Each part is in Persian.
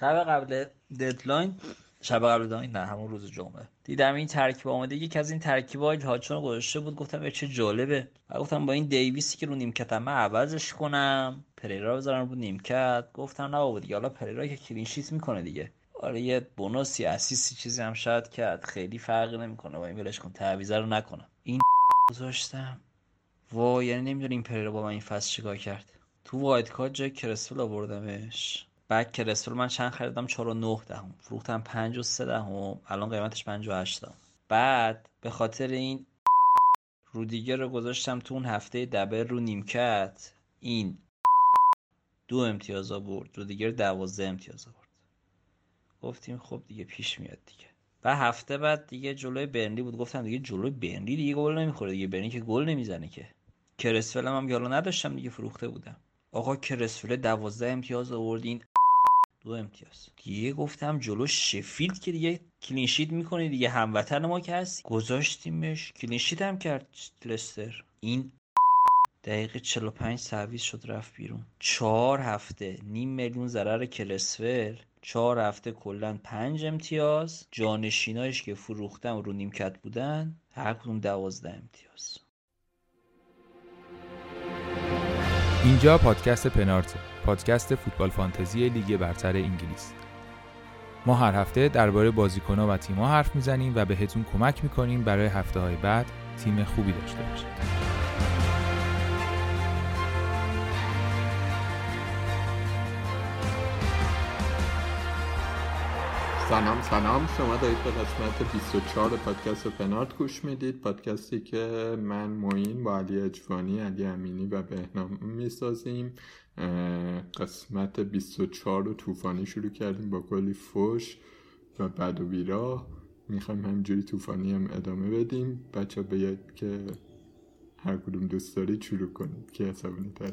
شب قبل deadline شب قبل deadline نه همون روز جمعه. دیدم این ترکیب آمده یکی از این ترکیبای هاچون گذاشته بود. گفتم چه جالبه. و گفتم با این دیویسی که رو نیمکتم من عوضش کنم. پریرا بذارم رو نیمکت. گفتم نه دیگه حالا پریرا که clean sheet می‌کنه دیگه. آره یه bonus ی assist ی چیزی هم شاید کرد. خیلی فرقی نمی‌کنه. با این ولش کن. تعویض رو نکنم. این گذاشتم. وا یعنی نمی‌دونی این پریرا با من این فصل چیکار کرد. تو وایت کارت جای کرسفل آوردمش. بعد کرسفل من چند خریدم؟ 4 و 9 دهم. فروختم 5 و 3 دهم. الان قیمتش 5 و 8 دهم. بعد به خاطر این رودیگر رو گذاشتم تو اون هفته دبل رو نیمکت. این دو امتیاز آورد. رودیگر دوازده امتیاز آورد. گفتیم خب دیگه پیش میاد دیگه. و هفته بعد دیگه جلوی برنلی بود. گفتم دیگه جلوی برنلی دیگه گل نمی‌خوره دیگه. برنلی که گل نمی‌زنه که. کرسول هم حالا نداشتم دیگه. فروخته بودم. آقا کرسول دوازده امتیاز آوردین دو امتیاز. دیگه گفتم جلو شفیلد که دیگه clean sheet می‌کنه دیگه هموطن ما که هست. گذاشتیمش. clean sheet هم کرد لستر. این دقیقه 45 سرویس شد رفت بیرون. چهار هفته نیم میلیون ضرر کرسول چهار هفته کلا پنج امتیاز. جانشینایش که فروختم رو نیمکت بودن هر کدوم دوازده امتیاز. اینجا پادکست پنارته پادکست فوتبال فانتزی لیگ برتر انگلیس. ما هر هفته درباره بازیکنها و تیم‌ها حرف می‌زنیم و بهتون کمک می‌کنیم برای هفته های بعد تیم خوبی داشته باشید. سلام سلام. شما دارید به قسمت 24 پادکست پنارت گوش می‌دید. پادکستی که من موین با علی اجوانی علی امینی و بهنام می‌سازیم. قسمت 24 رو طوفانی شروع کردیم با کلی فوش و بد و بیراه می‌خوایم همینجوری طوفانی هم ادامه بدیم. بچه به که هر کدوم دوست دارید شروع کنیم. که عصبانی تر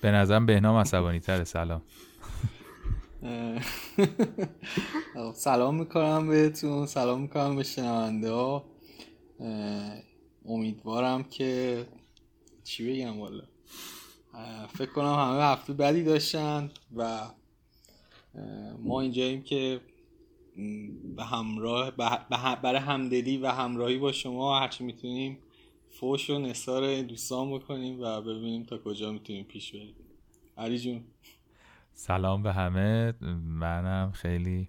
به نظرم بهنام عصبانی تره سلام سلام می‌کنم بهتون. سلام می‌کنم به شنونده ها. امیدوارم که چی بگم والا؟ فکر کنم همه هفته بدی داشتن و ما اینجاییم که به همراه برای همدلی و همراهی با شما هرچی می‌تونیم فوش و نثار دوستان بکنیم و ببینیم تا کجا می‌تونیم پیش بریم. علی جون. سلام به همه. منم خیلی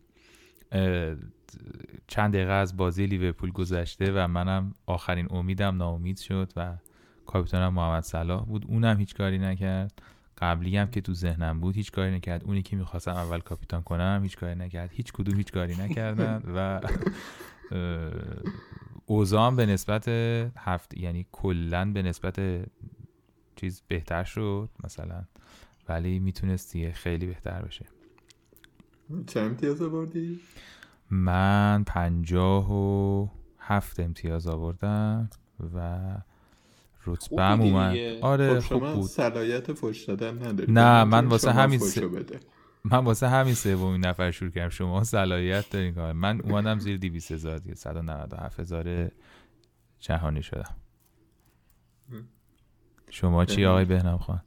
چند دقیقه از بازی لیورپول گذشته و منم آخرین امیدم ناامید شد و کاپیتانم محمد صلاح بود. اونم هیچ کاری نکرد. قبلی هم که تو ذهنم بود هیچ کاری نکرد. اونی که می‌خواستم اول کاپیتان کنم هیچ کاری نکرد. هیچ کدوم هیچ کاری نکردن و اوزام به نسبت هفت یعنی کلا به نسبت چیز بهتر شد مثلا. ولی می‌تونست خیلی بهتر بشه. چه امتیاز آوردی؟ من پنجاه و هفت امتیاز آوردم و رتبه هم اومد. آره خب خوب بود. صلاحیت فوش دادن نداری. نه من واسه همین س... من واسه همین سومین نفر شروع کردم. شما صلاحیت دارین کار. من اومدم زیر 200 هزار دیگه. 197 هزار جهانی شدم. شما چی آقای بهنام خان؟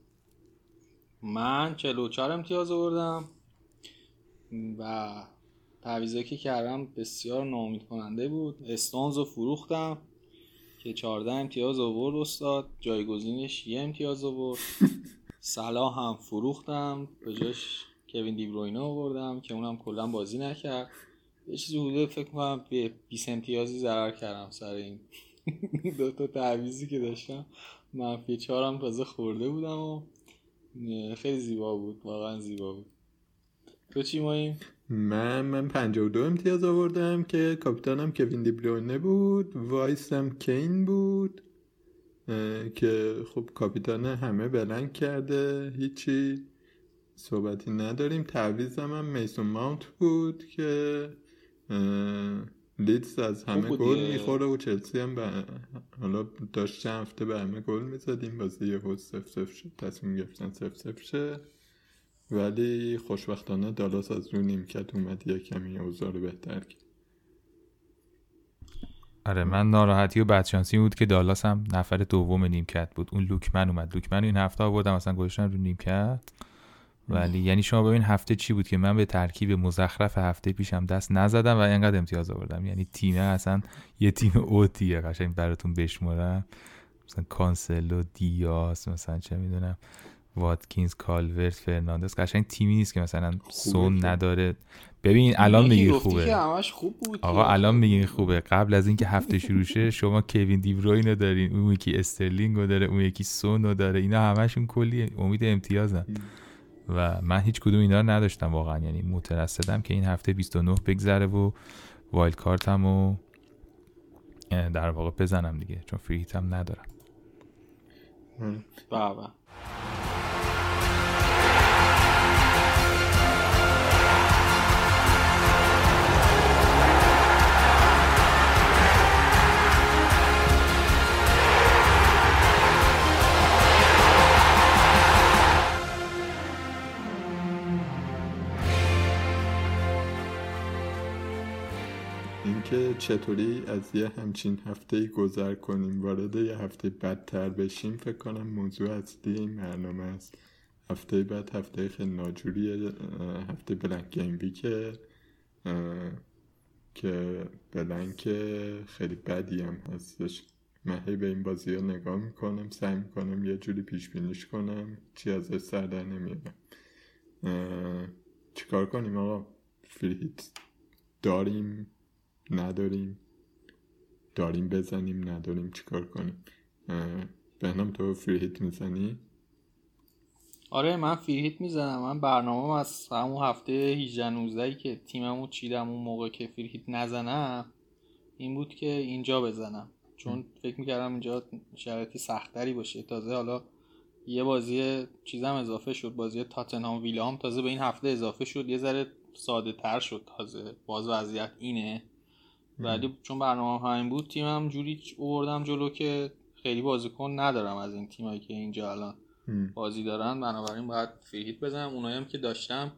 من 44 امتیاز آوردم و تعویضی که کردم بسیار ناامید کننده بود. استونز رو فروختم. که 14 امتیاز آورد استاد جایگزینش یه امتیاز آورد. صلاح هم فروختم به جاش کوین دیبروینه آوردم که اونم کلا بازی نکرد. یه چیزی حدود فکر کنم به 20 امتیازی ضرر کردم سر این دو تا تعویزی که داشتم. منفی چهارم تازه خورده بودم و خیلی زیبا بود واقعا زیبا بود. تو چی ماییم؟ من من 52 امتیاز آوردم که کاپیتانم کوین دیبروینه بود وایسم کین بود که خب کاپیتان همه بلنگ کرده هیچی صحبتی نداریم. تعویزم هم میسون ماونت بود که لیدز از همه گل می‌خوره و چلسی هم به حالا داشت چند هفته به همه گل می‌زدیم بازی یه سف سف شد تصمیم گرفتن سف سف شه. ولی خوشبختانه دالاس از رو نیمکت اومد یه کمی اوضاع بهتر کرد. آره من ناراحتی و بدشانسی بود که دالاس هم نفر دوم نیمکت بود. اون لوکمن اومد. لوکمن این هفته آوردم اصلا گذاشتن رو نیمکت. ولی یعنی شما ببین هفته چی بود که من به ترکیب مزخرف هفته پیشم دست نزدم و اینقدر امتیاز آوردم. یعنی تیمه اصلا یه تیم out یه قشنگ براتون بشمرم مثلا کانسلو دیاس مثلا چه می‌دونم. واتکینز کالورت فرناندز قشنگ تیمی نیست که مثلا سون نداره. ببین الان میگی خوبه. خوب بود آقا الان میگی خوبه. قبل از اینکه هفته شروع شه شما کوین دیبروینو دارین اون یکی استرلینگو داره اون یکی سونو داره. اینا همشون کلی امید امتیازن. و من هیچ کدوم اینا رو نداشتم واقعا. یعنی مترصدم که این هفته 29 بگذره و وایلد کارتم و در واقع بزنم دیگه چون فری هم ندارم. بابا. اینکه چطوری از یه همچین هفته گذر کنیم؟ وارد یه هفته بدتر بشیم؟ فکر کنم موضوع اصلی این برنامه است. هفته بعد هفته خیلی ناجوری هفته بلنک گیم ویکه که بلنک خیلی بدی هم هستش. من هی به این بازی ها نگاه می‌کنم سعی می‌کنم یه جوری پیش بینیش کنم. چی ازش سر در نمیارم. چیکار کنیم آقا؟ فریت داریم. نداریم. داریم بزنیم نداریم چیکار کنیم. بهنام تو فری هیت می‌زنی؟ آره من فری هیت می‌زنم. من برنامه از همون هفته 18 19 که تیممو چیدم اون موقع که فری هیت نزنم این بود که اینجا بزنم. چون فکر می‌کردم اینجا شرایطی سختری باشه. تازه حالا یه بازی چیزم اضافه شد. بازی تاتنهام ویلام تازه به این هفته اضافه شد. یه ذره ساده تر شد. تازه باز وضعیت اینه. ولی چون برنامه همین بود تیمم جوری اووردم جلو که خیلی بازیکن ندارم از این تیمایی که اینجا الان بازی دارن. بنابراین باید فریهیت بزنم. اونایی هم که داشتم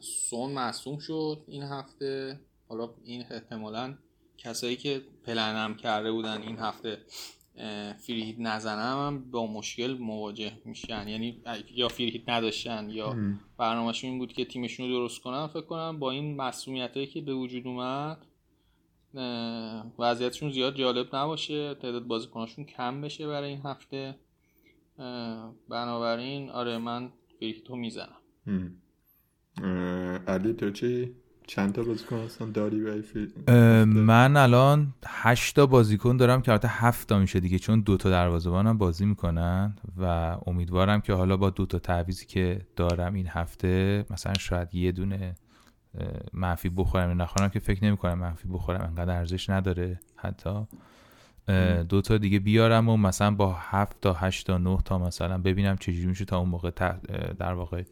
سون معصوم شد این هفته. حالا این احتمالا کسایی که پلنم کرده بودن این هفته فریهیت نزنم هم با مشکل مواجه میشن. یعنی یا فریهیت نداشتن یا برنامهشون این بود که تیمشون رو درست کنن. فکر کنم با این مسئولیت هایی که به وجود اومد وضعیتشون زیاد جالب نباشه تعداد بازیکناشون کم بشه برای این هفته. بنابراین آره من فریتو می‌زنم. علی تو چی؟ چند تا بازیکن هستن؟ داری من الان هشت تا بازیکن دارم که البته هفت تا میشه دیگه چون دو تا دروازه‌بانم بازی می‌کنن و امیدوارم که حالا با دو تا تعویضی که دارم این هفته مثلا شاید یه دونه منفی بخورم نخورم که فکر نمی کنم منفی بخورم انقدر ارزش نداره حتی. دو تا دیگه بیارم و مثلا با هفت تا هشت تا نه تا مثلا ببینم چجوری میشه تا اون موقع در واقع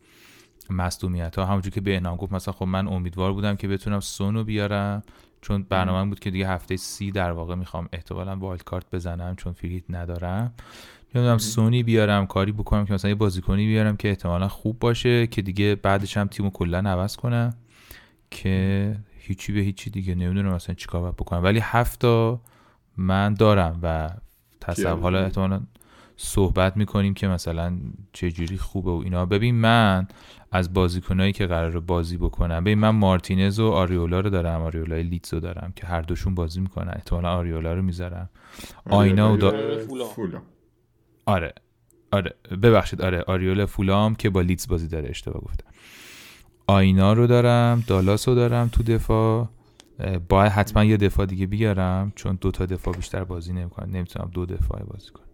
مصدومیت ها همونجور که به انام گفت مثلا خب من امیدوار بودم که بتونم سونو بیارم چون برنامه بود که دیگه هفته سی در واقع می‌خوام احتمالا wildcard بزنم چون free hit ندارم. نمی‌دونم سونی بیارم کاری بکنم که مثلا یه بازیکنی بیارم که احتمالا خوب باشه که دیگه بعدش هم تیمو کلا عوض کنم. که هیچی به هیچی دیگه نمی‌دونم مثلا چیکار باید بکنم. ولی هفتا من دارم و تصور حالا احتمالا صحبت می‌کنیم که مثلا چجوری خوبه و اینا. ببین من از بازیکنایی که قرار بازی بکنم ببین من مارتینز و آریولا رو دارم آریولا لیتز رو دارم که هر دوشون بازی می‌کنن. احتمالا آریولا رو می‌ذارم. آینا و آره آره ببخشید آره آریولا فولام که با لیتز بازی داره اشتباه گفتم. آینا رو دارم دالاس رو دارم تو دفاع. باید حتما یه دفاع دیگه بیارم چون دو تا دفاع بیشتر بازی نمی‌کنم نمی‌تونم دو دفاع بازی کنم.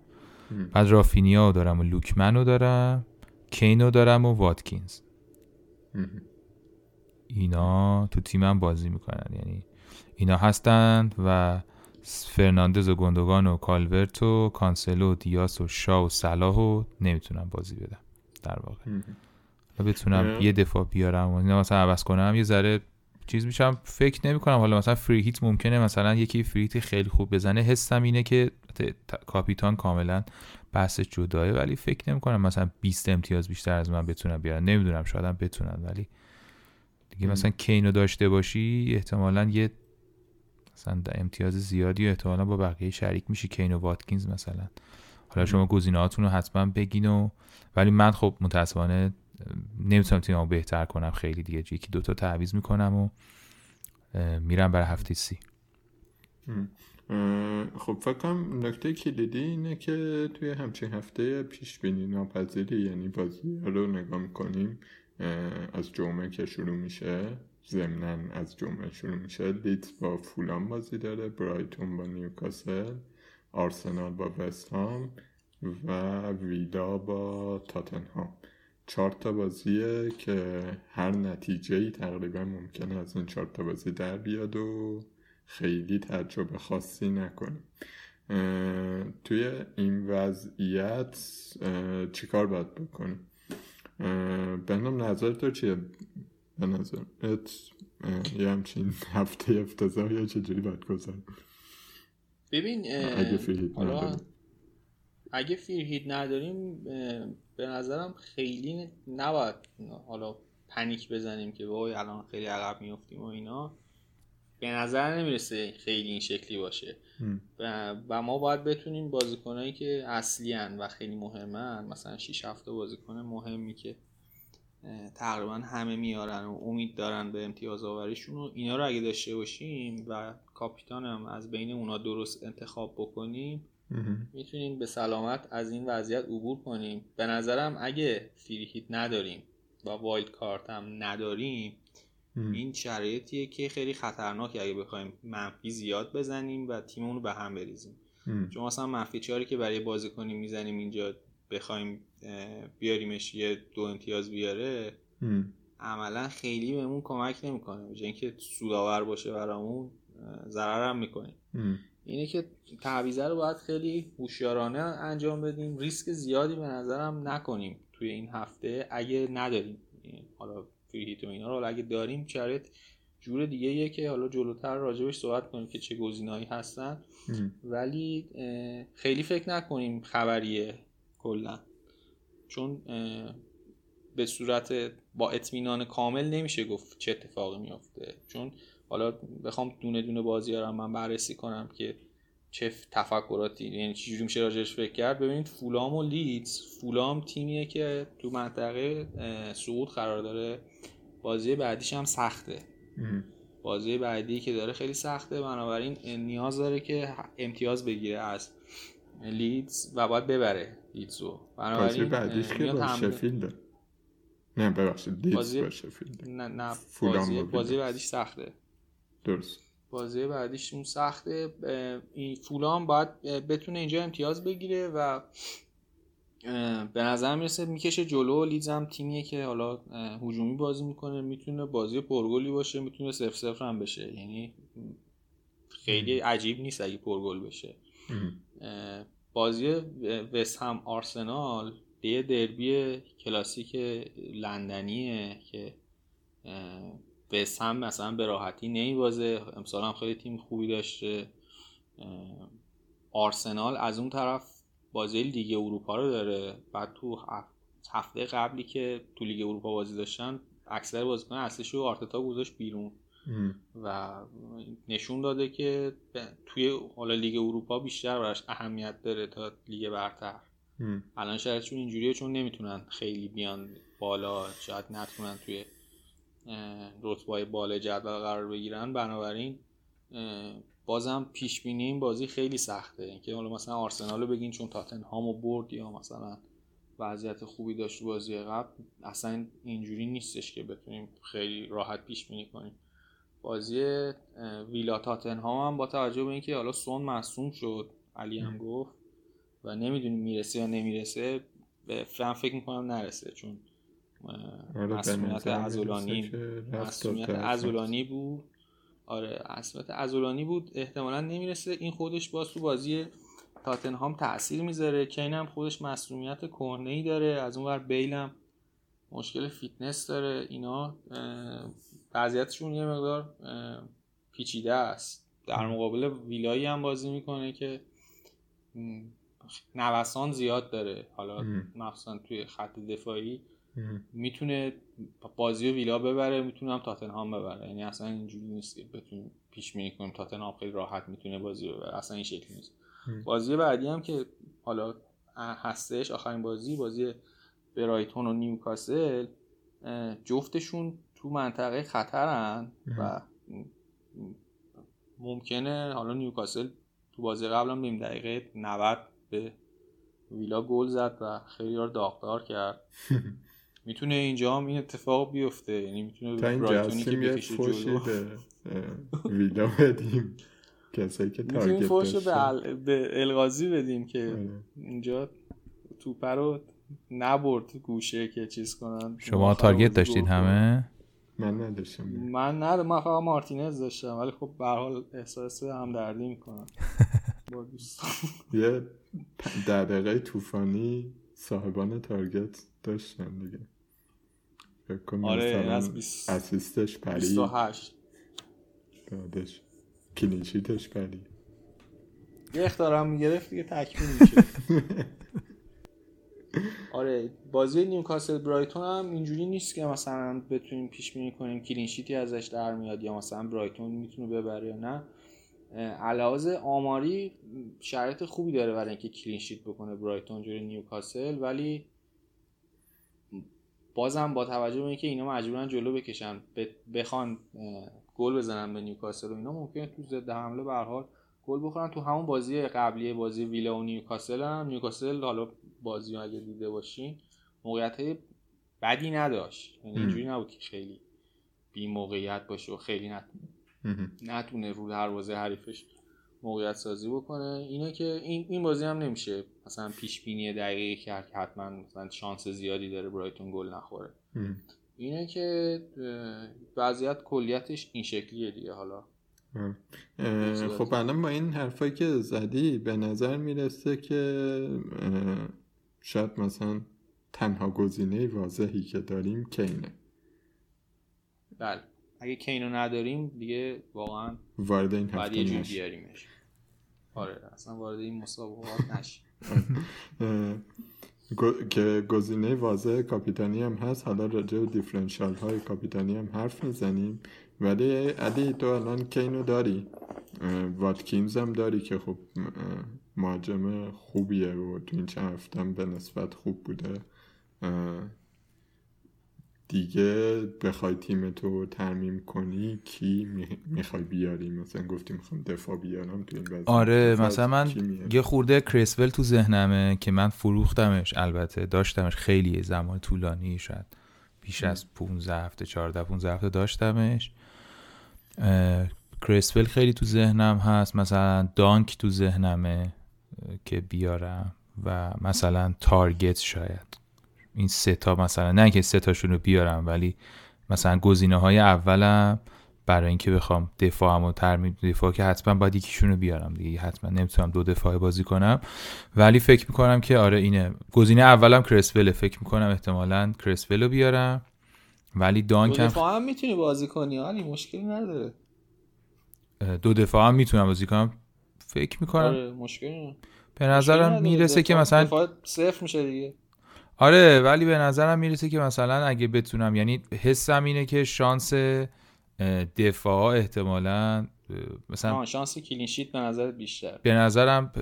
بعد رافینیا رو دارم و لوکمن رو دارم کینو دارم و واتکینز. اینا تو تیمم بازی می‌کنن. یعنی اینا هستند و فرناندز و گندگان و کالورت و کانسلو و دیاس و شا و صلاح و نمی‌تونم بازی بدم. در واقع. بتونم یه دفاع بیارم و اینا مثلا عوض کنم یه ذره چیز میشم. فکر نمی کنم حالا مثلا free hit ممکنه مثلا یکی free hit خیلی خوب بزنه. حسم اینه که کاپیتان کاملا بحث جداه ولی فکر نمی کنم مثلا 20 امتیاز بیشتر از من بتونم بیارن. نمی‌دونم شاید هم بتونن ولی دیگه مثلا کینو داشته باشی احتمالا یه مثلا امتیاز زیادی و احتمالا با بقیه شریک میشی. کینو واتکینز مثلا. حالا شما گزینه‌هاتون رو حتما بگین و ولی من خب متاسفانه نمی‌تونم تیممو بهتر کنم. خیلی دیگه یکی دوتا تعویض می‌کنم و میرم برای هفته سی. خب فکر نکته کلیدی اینه که توی همچین هفته پیش بینی ناپذیری یعنی بازی رو نگاه می‌کنیم از جمعه که شروع میشه ضمنا از جمعه شروع میشه. لیت با فولان بازی داره برایتون با نیوکاسل آرسنال با وستهام و ویدا با تاتنهام. چهار تا بازیه که هر نتیجه ای تقریبا ممکنه از این چهار تا بازی در بیاد و خیلی تجربه خاصی نکنیم. توی این وضعیت چیکار باید بکنیم؟ بهنام نظر تو چیه؟ به نظرت یه همچین هفته افتضاح یا چجوری باید گذارم ببین اگه فیرهید نداریم. اگه فیرهید نداریم به نظرم خیلی نباید حالا پنیک بزنیم که وای الان خیلی عقب میفتیم و اینا. به نظر نمی‌رسه خیلی این شکلی باشه. و, و ما باید بتونیم بازیکنایی که اصلی و خیلی مهمن مثلا 6 هفته بازیکن مهمی که تقریبا همه میارن و امید دارن به امتیاز آوریشون و اینا رو اگه داشته باشیم و کاپیتانم از بین اونا درست انتخاب بکنیم می‌تونیم به سلامت از این وضعیت عبور کنیم. به نظرم اگه free hit نداریم و wildcard هم نداریم این شرایطیه که خیلی خطرناکه اگه بخوایم منفی زیاد بزنیم و تیممون رو به هم بریزیم. چون مثلا منفی چاری که برای بازی کنیم می‌زنیم اینجا بخوایم بیاریمش یه دو امتیاز بیاره عملا خیلی بهمون کمک نمی‌کنه. اینکه سودآور باشه برامون ضرر هم می‌کنیم اینه که تعویضه رو باید خیلی هوشیارانه انجام بدیم. ریسک زیادی به نظرم نکنیم توی این هفته. اگه نداریم حالا فریهیت و اینا رو اگه داریم شرط جور دیگه یه که حالا جلوتر راجبش صحبت کنیم که چه گزینه‌ای هستن. ولی خیلی فکر نکنیم خبریه کلا. چون به صورت با اطمینان کامل نمیشه گفت چه اتفاقی میافته. چون حالا بخوام دونه دونه بازی رو من بررسی کنم که چه تفکراتی یعنی چجوری میشه راجعش فکر کرد. ببینید فولام و لیدز فولام تیمیه که تو منطقه سقوط قرار داره. بازی بعدیش هم سخته. بازی بعدی که داره خیلی سخته. بنابراین نیاز داره که امتیاز بگیره از لیدز و باید ببره لیدزو بازی بعدیش که با شفیلده نه ببخشید لیدز بازی... با شفیلده نه نه بازی, بازی بعدیش سخته. درست. بازی بعدیش اون سخته. این فولام باید بتونه اینجا امتیاز بگیره و به نظر می‌رسه می‌کشه جلو. لیدز هم تیمیه که حالا هجومی بازی می‌کنه. می‌تونه بازی پرگلی باشه. می‌تونه سف سفر هم بشه. یعنی خیلی عجیب نیست اگه پرگل بشه. بازی وست هم آرسنال یه دربی کلاسیک لندنیه که وست هم مثلا به راحتی نمیبازه امسال هم خیلی تیم خوبی داشته. آرسنال از اون طرف بازی لیگ اروپا رو داره. بعد تو هفته قبلی که تو لیگ اروپا بازی داشتن اکثر بازیکن اصلیش رو آرتتا گذاشت بیرون. و نشون داده که توی حالا لیگ اروپا بیشتر براش اهمیت داره تا لیگ برتر. الان شرایطشون اینجوریه چون نمی‌تونن خیلی بیان بالا شاید نتونن توی رتبه بالا جدول قرار بگیرن. بنابراین بازم پیش بینی این بازی خیلی سخته. اینکه حالا مثلا آرسنال رو بگین چون تاتنهامو برد یا مثلا وضعیت خوبی داشت بازی قبل اصلا اینجوری نیستش که بتونیم خیلی راحت پیش بینی کنیم. بازی ویلا تاتنهام هم با توجه به اینکه حالا سون مصوم شد علی هم گفت و نمی‌دونیم می‌رسه یا نمی‌رسه به فکر می‌کنم نرسه. چون مسئولیت ازولانی مسئولیت ازولانی بود. آره مسئولیت ازولانی بود. احتمالا نمی‌رسه. این خودش باز تو بازی تاتنهام تاثیر می‌ذاره. کین هم خودش مسئولیت کهنه ای داره. از اون ور بیل هم مشکل فیتنس داره. اینا وضعیتشون یه مقدار پیچیده است. در مقابل ویلایی هم بازی می‌کنه که نوسان زیاد داره. حالا مخصوصا توی خط دفاعی می‌تونه بازی ویلا ببره می‌تونه هم تاتنهام ببره. یعنی اصلا اینجوری نیست که بتونیم پیش بینی کنیم. تاتنهام خیلی راحت می‌تونه بازی ببره. اصلا این شکلی نیست. بازی بعدی هم که حالا هستش آخرین بازی بازی برایتون و نیوکاسل جفتشون تو منطقه خطرن و ممکنه حالا نیوکاسل تو بازی قبل هم دقیقه 90 به ویلا گل زد و خیلی داغدار کرد. می‌تونه اینجا هم این اتفاق بیفته. یعنی می‌تونه برایتونی که بکشه جلو. ویلا بدیم. کسایی که تارگت فوش به, به الغازی بدیم که آره. اینجا توپه رو نبرد گوشه که چیز کنن. شما تارگت داشتید همه؟ من نداشتم. من نداشتم. من فقط مارتینز داشتم. ولی خب به حال احساس همدردی می‌کنم. با دوستان. یه در دقیقه طوفانی صاحبان تارگت داشتن دیگه. فکر آره از بیس... اسیستش پری 28 دادش clean sheet ش پری یه اخطارم می‌گرفت دیگه تکمیل میشه آره بازی نیوکاسل برایتون هم اینجوری نیست که مثلا بتونیم پیش بینی کنیم clean sheet ی ازش در میاد یا مثلا برایتون می‌تونه ببره یا نه. از لحاظ آماری شرایط خوبی داره برای اینکه clean sheet بکنه برایتون جلوی نیوکاسل ولی بازم با توجه به اینکه اینا مجبورن جلو بکشن بخوان گل بزنن به نیوکاسل و اینا ممکنه تو ضد حمله به حال گل بخورن. تو همون بازی قبلی بازی ویلا و نیوکاسل هم نیوکاسل حالا بازی اگه دیده باشین موقعیت بدی نداشت. یعنی اینجوری نبود که خیلی بی موقعیت باشه و خیلی نتونه نتونه رو دروازه حریفش موقعیت سازی بکنه. اینه که این این بازی هم نمیشه مثلا پیش بینی دقیقی کرد که حتما مثلا شانس زیادی داره برایتون گل نخوره. اینه که وضعیت کلیتش این شکلیه دیگه حالا. خب الان با این حرفایی که زدی به نظر می‌رسه که شاید مثلا تنها گزینه واضحی که داریم کینه. بله. اگه کینو نداریم دیگه واقعا وارد این یه بیاریمش. آره اصلا وارد این مسابقات نشیم که گزینه واضح کاپیتانی هم هست حالا راجع به دیفرنشال های کاپیتانی هم حرف می‌زنیم. ولی علی تو الان کینو داری؟ واتکینز هم داری که خب مهاجم خوبیه و تو این چند هفته به نسبت خوب بوده. دیگه بخوای تیم تو ترمیم کنی کی می‌خوای بیاری مثلا گفتی می‌خوام دفاع بیارم تو این آره مثلا من یه خورده کریسول تو ذهنمه که من فروختمش البته داشتمش خیلی زمان طولانی شد بیش از 15 هفته 14 15 هفته داشتمش. کریسول خیلی تو ذهنم هست. مثلا دانک تو ذهنمه که بیارم و مثلا تارگت شاید. این سه تا مثلا نه که سه تاشون رو بیارم ولی مثلا گزینه های اولم برای اینکه بخوام دفاعمو ترمیم دفاع که حتما باید یکیشون رو بیارم دیگه. حتما نمی‌تونم دو دفاع بازی کنم. ولی فکر می‌کنم که آره اینه. گزینه اولم کرسول فکر می‌کنم احتمالا کرسول رو بیارم. ولی دانک دو دفاع هم می‌تونی بازی کنی. ولی مشکلی نداره. دو دفاع هم می‌تونم بازی کنم. فکر می‌کنم. آره مشکلی به نظرم می‌رسه که مثلا صفر میشه دیگه. آره ولی به نظرم می‌رسه که مثلا اگه بتونم یعنی حسم اینه که شانس دفاع احتمالا مثلا شانس clean sheet به نظر بیشتر. به نظرم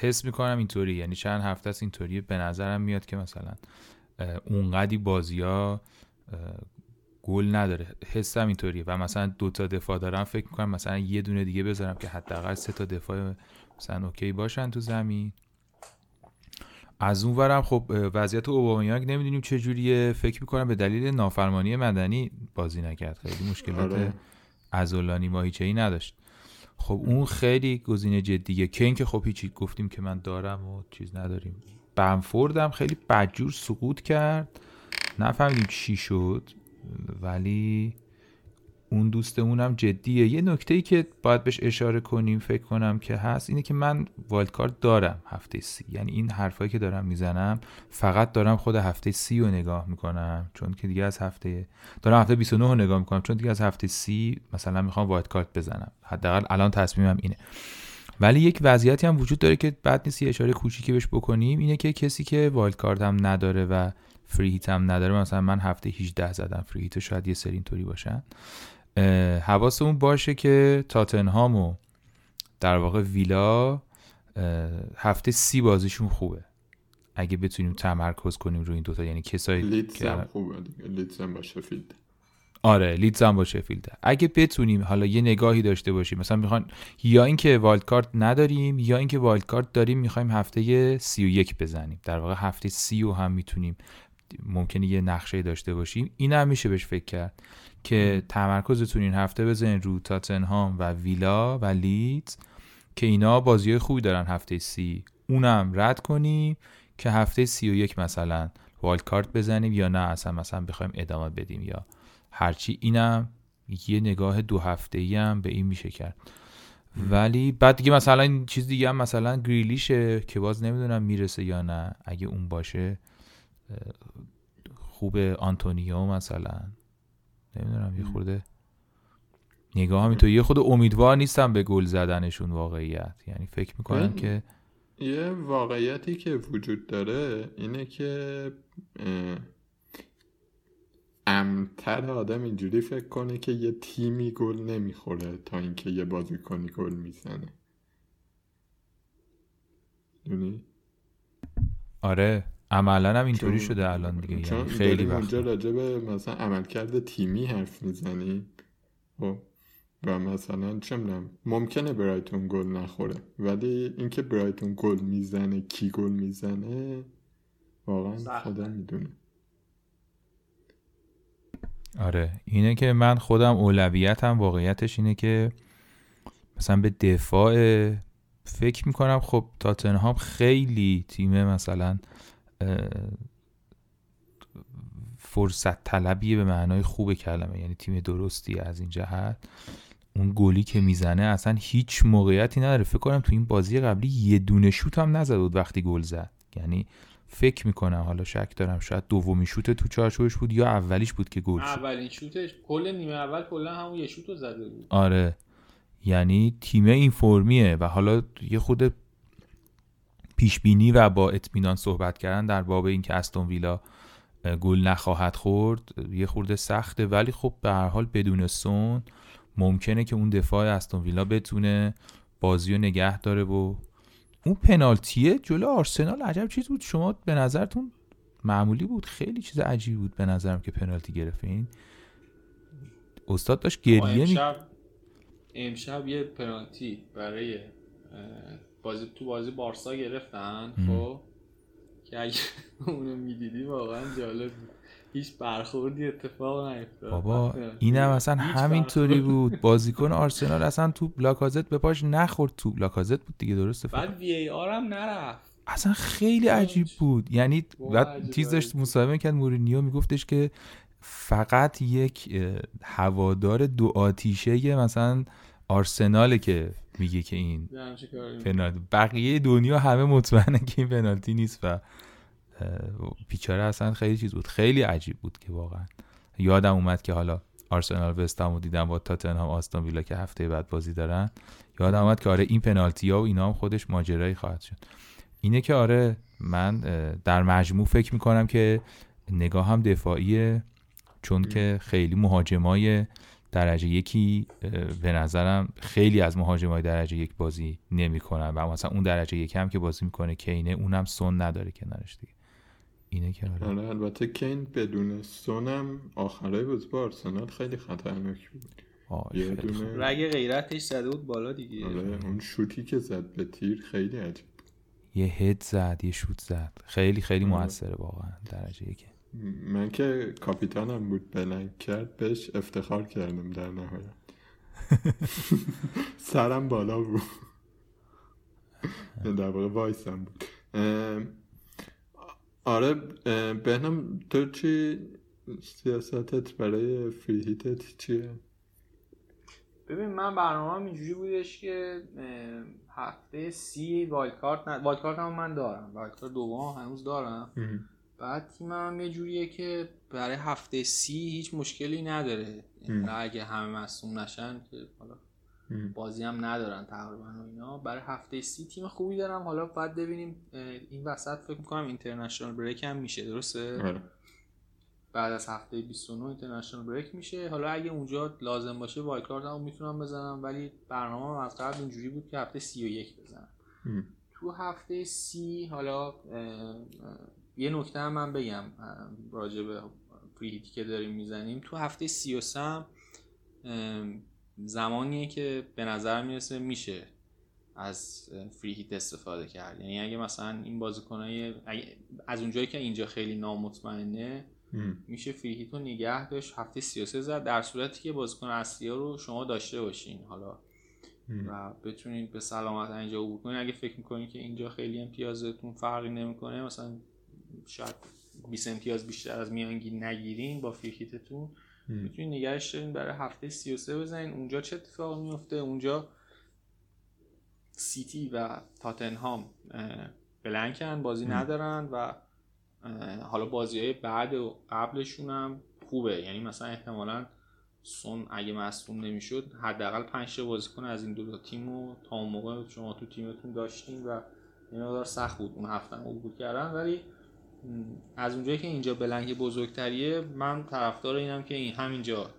حس می‌کنم اینطوری یعنی چند هفته است اینطوری به نظرم میاد که مثلا اونقدی بازی ها گل نداره. حسم اینطوریه و مثلا دو تا دفاع دارم فکر می‌کنم مثلا یه دونه دیگه بذارم که حداقل سه تا دفاع مثلا اوکی باشن تو زمین. از اون ورم خب وضعیت اوبامیانگ نمی‌دونیم چه جوریه. فکر می‌کنم به دلیل نافرمانی مدنی بازی نکرد. خیلی مشکلات آره. عضلانی ماهیچه ای نداشت. خب اون خیلی گزینه جدیه. کین که خب هیچی گفتیم که من دارم و چیز نداریم. بمفوردم خیلی بدجور سقوط کرد. نفهمیدیم چی شد. ولی اون دوستمونم جدیه. یه نکته ای که باید بهش اشاره کنیم فکر کنم که هست اینه که من wildcard دارم هفته سی. یعنی این حرفایی که دارم می‌زنم فقط دارم خود هفته سی رو نگاه می‌کنم. چون که دیگه از هفته دارم هفته 29 رو نگاه می‌کنم. چون دیگه از هفته سی مثلا می‌خوام wildcard بزنم. حداقل الان تصمیمم اینه. ولی یک وضعیتی هم وجود داره که بد نیست اشاره کوچیکی بهش بکنیم اینه که کسی که wildcard هم نداره و free hit هم نداره مثلا من هفته 18 زدم free hit شاید یه سری اینطوری باشن حواسمون باشه که تاتنهام و در واقع ویلا هفته سی بازیشون خوبه. اگه بتونیم تمرکز کنیم روی این دوتا یعنی کسایی لیدز که هم خوبه دیگه. لیدز هم با شفیلد. آره لیدز هم با شفیلده. اگه بتونیم حالا یه نگاهی داشته باشیم مثلا می‌خوان یا اینکه wildcard نداریم یا اینکه wildcard داریم می‌خوایم هفته 31 بزنیم. در واقع هفته 30 رو هم می‌تونیم ممکنه یه نقشه داشته باشیم. این هم میشه بهش فکر کرد که تمرکزتون این هفته بزنین رو تاتنهام و ویلا و لیدز که اینا بازی خوبی دارن هفته سی. اونم رد کنیم که هفته سی و یک مثلا wildcard بزنیم یا نه اصلا مثلا بخوایم ادامه بدیم یا هرچی. اینم یه نگاه دو هفته ای هم به این میشه کرد. ولی بعد دیگه مثلا این چیز دیگه هم مثلا گریلیشه که باز نمی‌دونم می‌رسه یا نه. اگه اون باشه خوب آنتونیو مثلا. نمی‌دونم یه خورده نگاه هم اینطور یه خود امیدوار نیستم به گل زدنشون واقعیت. یعنی فکر می‌کنم که یه واقعیتی که وجود داره اینه که امتر آدم اینجوری فکر کنه که یه تیمی گل نمی‌خوره تا اینکه یه بازیکنی گل می‌زنه. دونی؟ آره. عملا هم اینطوری شده الان دیگه چون یعنی خیلی اونجا راجع به مثلا عملکرد تیمی حرف می‌زنیم. خب و مثلا چه می‌دونم ممکنه برایتون گل نخوره ولی اینکه برایتون گل می‌زنه کی گل می‌زنه واقعا. خدا می‌دونه. آره اینه که من خودم اولویتم واقعیتش اینه که مثلا به دفاع فکر می‌کنم خب تاتنهام خیلی تیم مثلا فرصت طلبیه به معنای خوب کلمه یعنی تیم درستی از این جهت اون گلی که می‌زنه اصلا هیچ موقعیتی نداره. فکر کنم تو این بازی قبلی یه دونه شوت هم نزد بود وقتی گل زد. یعنی فکر می‌کنم حالا شک دارم شاید دومی شوت تو چارچوبش بود یا اولیش بود که گل شد. اولین شوتش کل نیمه اول کلا همون یه شوت رو زده بود. آره. یعنی تیم این فرمیه و حالا یه خود پیش بینی و با اطمینان صحبت کردن در باب اینکه استون ویلا گل نخواهد خورد یه خورده سخته. ولی خب به هر حال بدون سون ممکنه که اون دفاع استون ویلا بتونه بازی رو نگه داره و اون پنالتیه جلو آرسنال عجب چیز بود. شما به نظرتون معمولی بود؟ خیلی چیز عجیبی بود به نظرم که پنالتی گرفتین استاد داشت گریه امشب امشب یه پنالتی برای بازی تو بازی بارسا گرفتن خب؟ که اگه اونو می‌دیدی واقعا جالب بود. هیچ برخوردی اتفاق نیفتاد. بابا. اینم اصلا همینطوری. بود. بازیکن آرسنال اصلا تو لاکازت به پاش نخورد. تو لاکازت بود دیگه درسته؟ بعد وی ای آر هم نرفت. اصلا خیلی عجیب بود. یعنی بعد چیز داشت. مصاحبه کرد. مورینیو میگفتش که فقط یک هوادار دو آتیشه مثلا آرسناله که میگه که این. پنالتی. بقیه دنیا همه مطمئنه که این پنالتی نیست و بیچاره اصلا خیلی چیز بود. خیلی عجیب بود که واقعا. یادم اومد که حالا آرسنال وستهم رو دیدم با تاتنهام آستون ویلا که هفته بعد بازی دارن. یادم اومد که آره این پنالتی ها و اینا هم خودش ماجرایی خواهد شد. اینه که آره من در مجموع فکر می‌کنم که نگاه هم دفاعیه چون که خیلی مهاجمای درجه یکی به نظرم خیلی از مهاجمای درجه یک بازی نمی‌کنن و مثلا اون درجه یک هم که بازی می‌کنه کینه اونم سون نداره کنارش دیگه اینه که آره آره البته کین بدون سونم آخرای بازی با آرسنال خیلی خطرناک بود یه. دونه رگ غیرتش زده بود بالا دیگه آره اون شوتی که زد به تیر خیلی عجیب. یه هد زد یه شوت زد خیلی خیلی آره. موثره واقعا درجه یک من که کاپیتانم بود بلنگ کرد بهش افتخار کردم در نهایت. سرم بالا بود. در واقع وایسم بود. آره اه، بهنام تو چی؟ سیاستت برای فری هیتت چیه؟ ببین من برنامه اینجوری بودش که هفته سی wildcard نه wildcard هم من دارم. wildcard دوم هنوز دارم. بعد تیمم یه جوریه که برای هفته سی هیچ مشکلی نداره. ام. اگه همه مصدوم نشن که حالا. بازی هم ندارن تقریبا و اینا. برای هفته سی تیم خوبی دارم. حالا باید ببینیم این وسط فکر می‌کنم international break هم میشه. درسته؟ آره. بعد از هفته 29 international break میشه. حالا اگه اونجا لازم باشه wildcard هم می‌تونم بزنم. ولی برنامه از قبل اینجوری بود که هفته 31 بزنم. تو هفته سی حالا یه نکته هم من بگم راجع به فریهیتی که داریم می‌زنیم. تو هفته سی و سم زمانیه که به نظر می‌رسه میشه از فری استفاده کرد. یعنی اگه مثلا این بازیکنای از اونجایی که اینجا خیلی نامطمئنه میشه فری رو نگه داشت هفته 33 زد در صورتی که بازیکن اصلی رو شما داشته باشین حالا. و بتونید به سلامت اینجا عبور کنید اگه فکر می‌کنید که اینجا خیلی امتیازتون فرقی نمی‌کنه مثلا شاید 20 امتیاز بیشتر از میانگی نگیرین با فریکیتتون می‌تونید نگهش دارین برای هفته 33 بزنین. اونجا چه اتفاقی میفته اونجا سیتی و تاتنهام بلنکن بازی ندارن و حالا بازی های بعد و قبلشون هم خوبه. یعنی مثلا احتمالا سون اگه مصدوم نمی‌شد حداقل 5 تا بازیکن از این دو تا تیمو تا اون موقع شما تو تیمتون داشتین و این سخت بود. اون هفته عبور کردن. ولی از اونجایی که اینجا بلنگ بزرگتریه من طرفدار اینم که این همینجا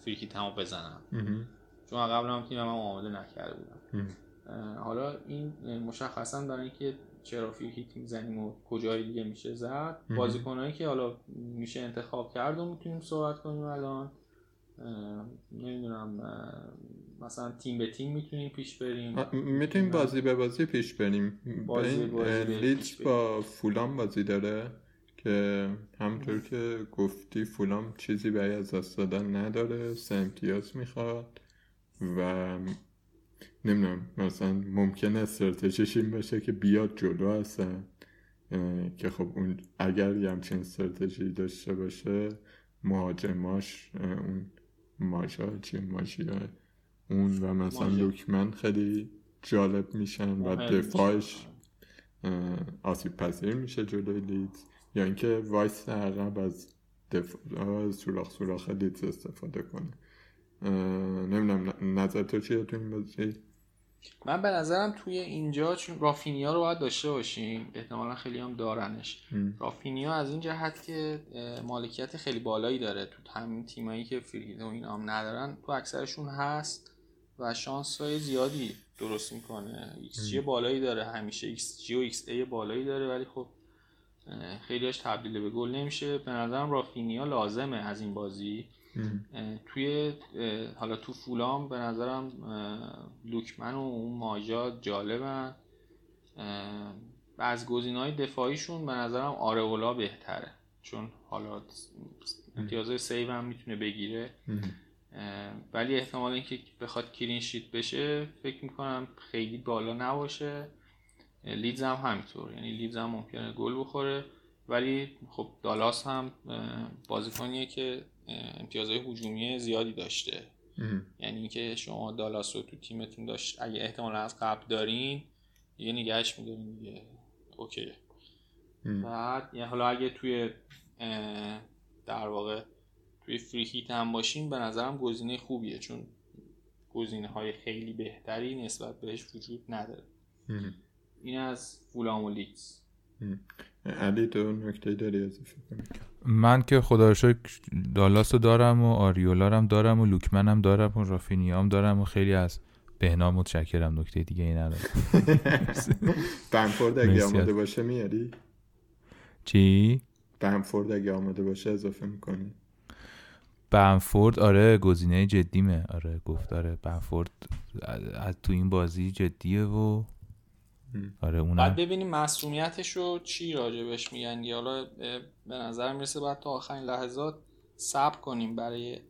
فریکی تمام بزنم. چون قبل هم تیمم آماده نکرده بودم. حالا این مشخصا برای اینکه چرا فریکی تیم زنیم و کجای دیگه میشه زد بازیکنایی که حالا میشه انتخاب کرد و می‌تونیم صحبت کنیم الان. نمی‌دونم مثلا تیم به تیم می‌تونیم پیش بریم؟ می‌تونیم بازی به بازی پیش بریم. بازی لیدز با فولام بازی داره که همطور که گفتی فولام چیزی برای از دست دادن نداره سه امتیاز می‌خواد و نمی‌دونم مثلا ممکنه استراتژیش این باشه که بیاد جلو هستن که خب اون اگر یه همچین استراتژی داشته باشه مهاجماش اون ماژا چی ماژیا اون و مثلا لوکمن خیلی جالب میشن و دفاعش آسیب پذیر میشه جلوی لیدز. یا اینکه وایسه عقب از دفاع سوراخ سوراخ لیدز استفاده کنه. نمی‌دونم نظر تو چیه تو این بازی؟ من به نظرم توی اینجا چون رافینیا رو باید داشته باشیم احتمالا خیلی هم دارنش. رافینیا از این جهت که مالکیت خیلی بالایی داره. تو همین تیمایی که فریده و این هم ندارن تو اکثرشون هست. و شانس های زیادی درست می‌کنه. XG بالایی داره همیشه XG و XA بالایی داره ولی خب خیلیش تبدیل به گل نمیشه. به نظرم رافینیا لازمه از این بازی. توی حالا تو فولام به نظرم لوکمن و اون ماجا جالبن. از گزینه های دفاعیشون به نظرم آرئولا بهتره. چون حالا امتیازهای save هم می‌تونه بگیره. ولی احتمال اینکه بخواد clean sheet بشه فکر می‌کنم خیلی بالا نباشه. لیدز هم همینطور. یعنی لیدز هم ممکنه گل بخوره. ولی خب دالاس هم بازیکنیه که امتیازهای هجومی زیادی داشته. یعنی اینکه شما دالاس رو تو تیمتون داشت اگه احتمال از قبل دارین دیگه نگهش میدارین دیگه. اوکی. بعد یعنی حالا اگه توی در واقع توی فری هیت هم باشین به نظرم گزینه خوبیه چون گزینه های خیلی بهتری نسبت بهش وجود نداره. این از فولام و لیدز. علی تو نکته داری کنی؟ من که خدا رو دالاس رو دارم و آریولا هم دارم و لوکمن هم دارم و رافینیام دارم و خیلی از بهنام متشکرم نکته دیگه ای ندارم. بنفورد اگه آماده باشه میاری؟ چی؟ بنفورد اگه آماده باشه اضافه می‌کنی. بنفورد آره گزینه جدیمه. آره گفت آره بنفورد از تو این بازی جدیه و آره اونم بعد ببینیم مسئولیتش رو چی راجبش میگن یا حالا به نظر می‌رسه باید تا آخرین لحظات صبر کنیم برای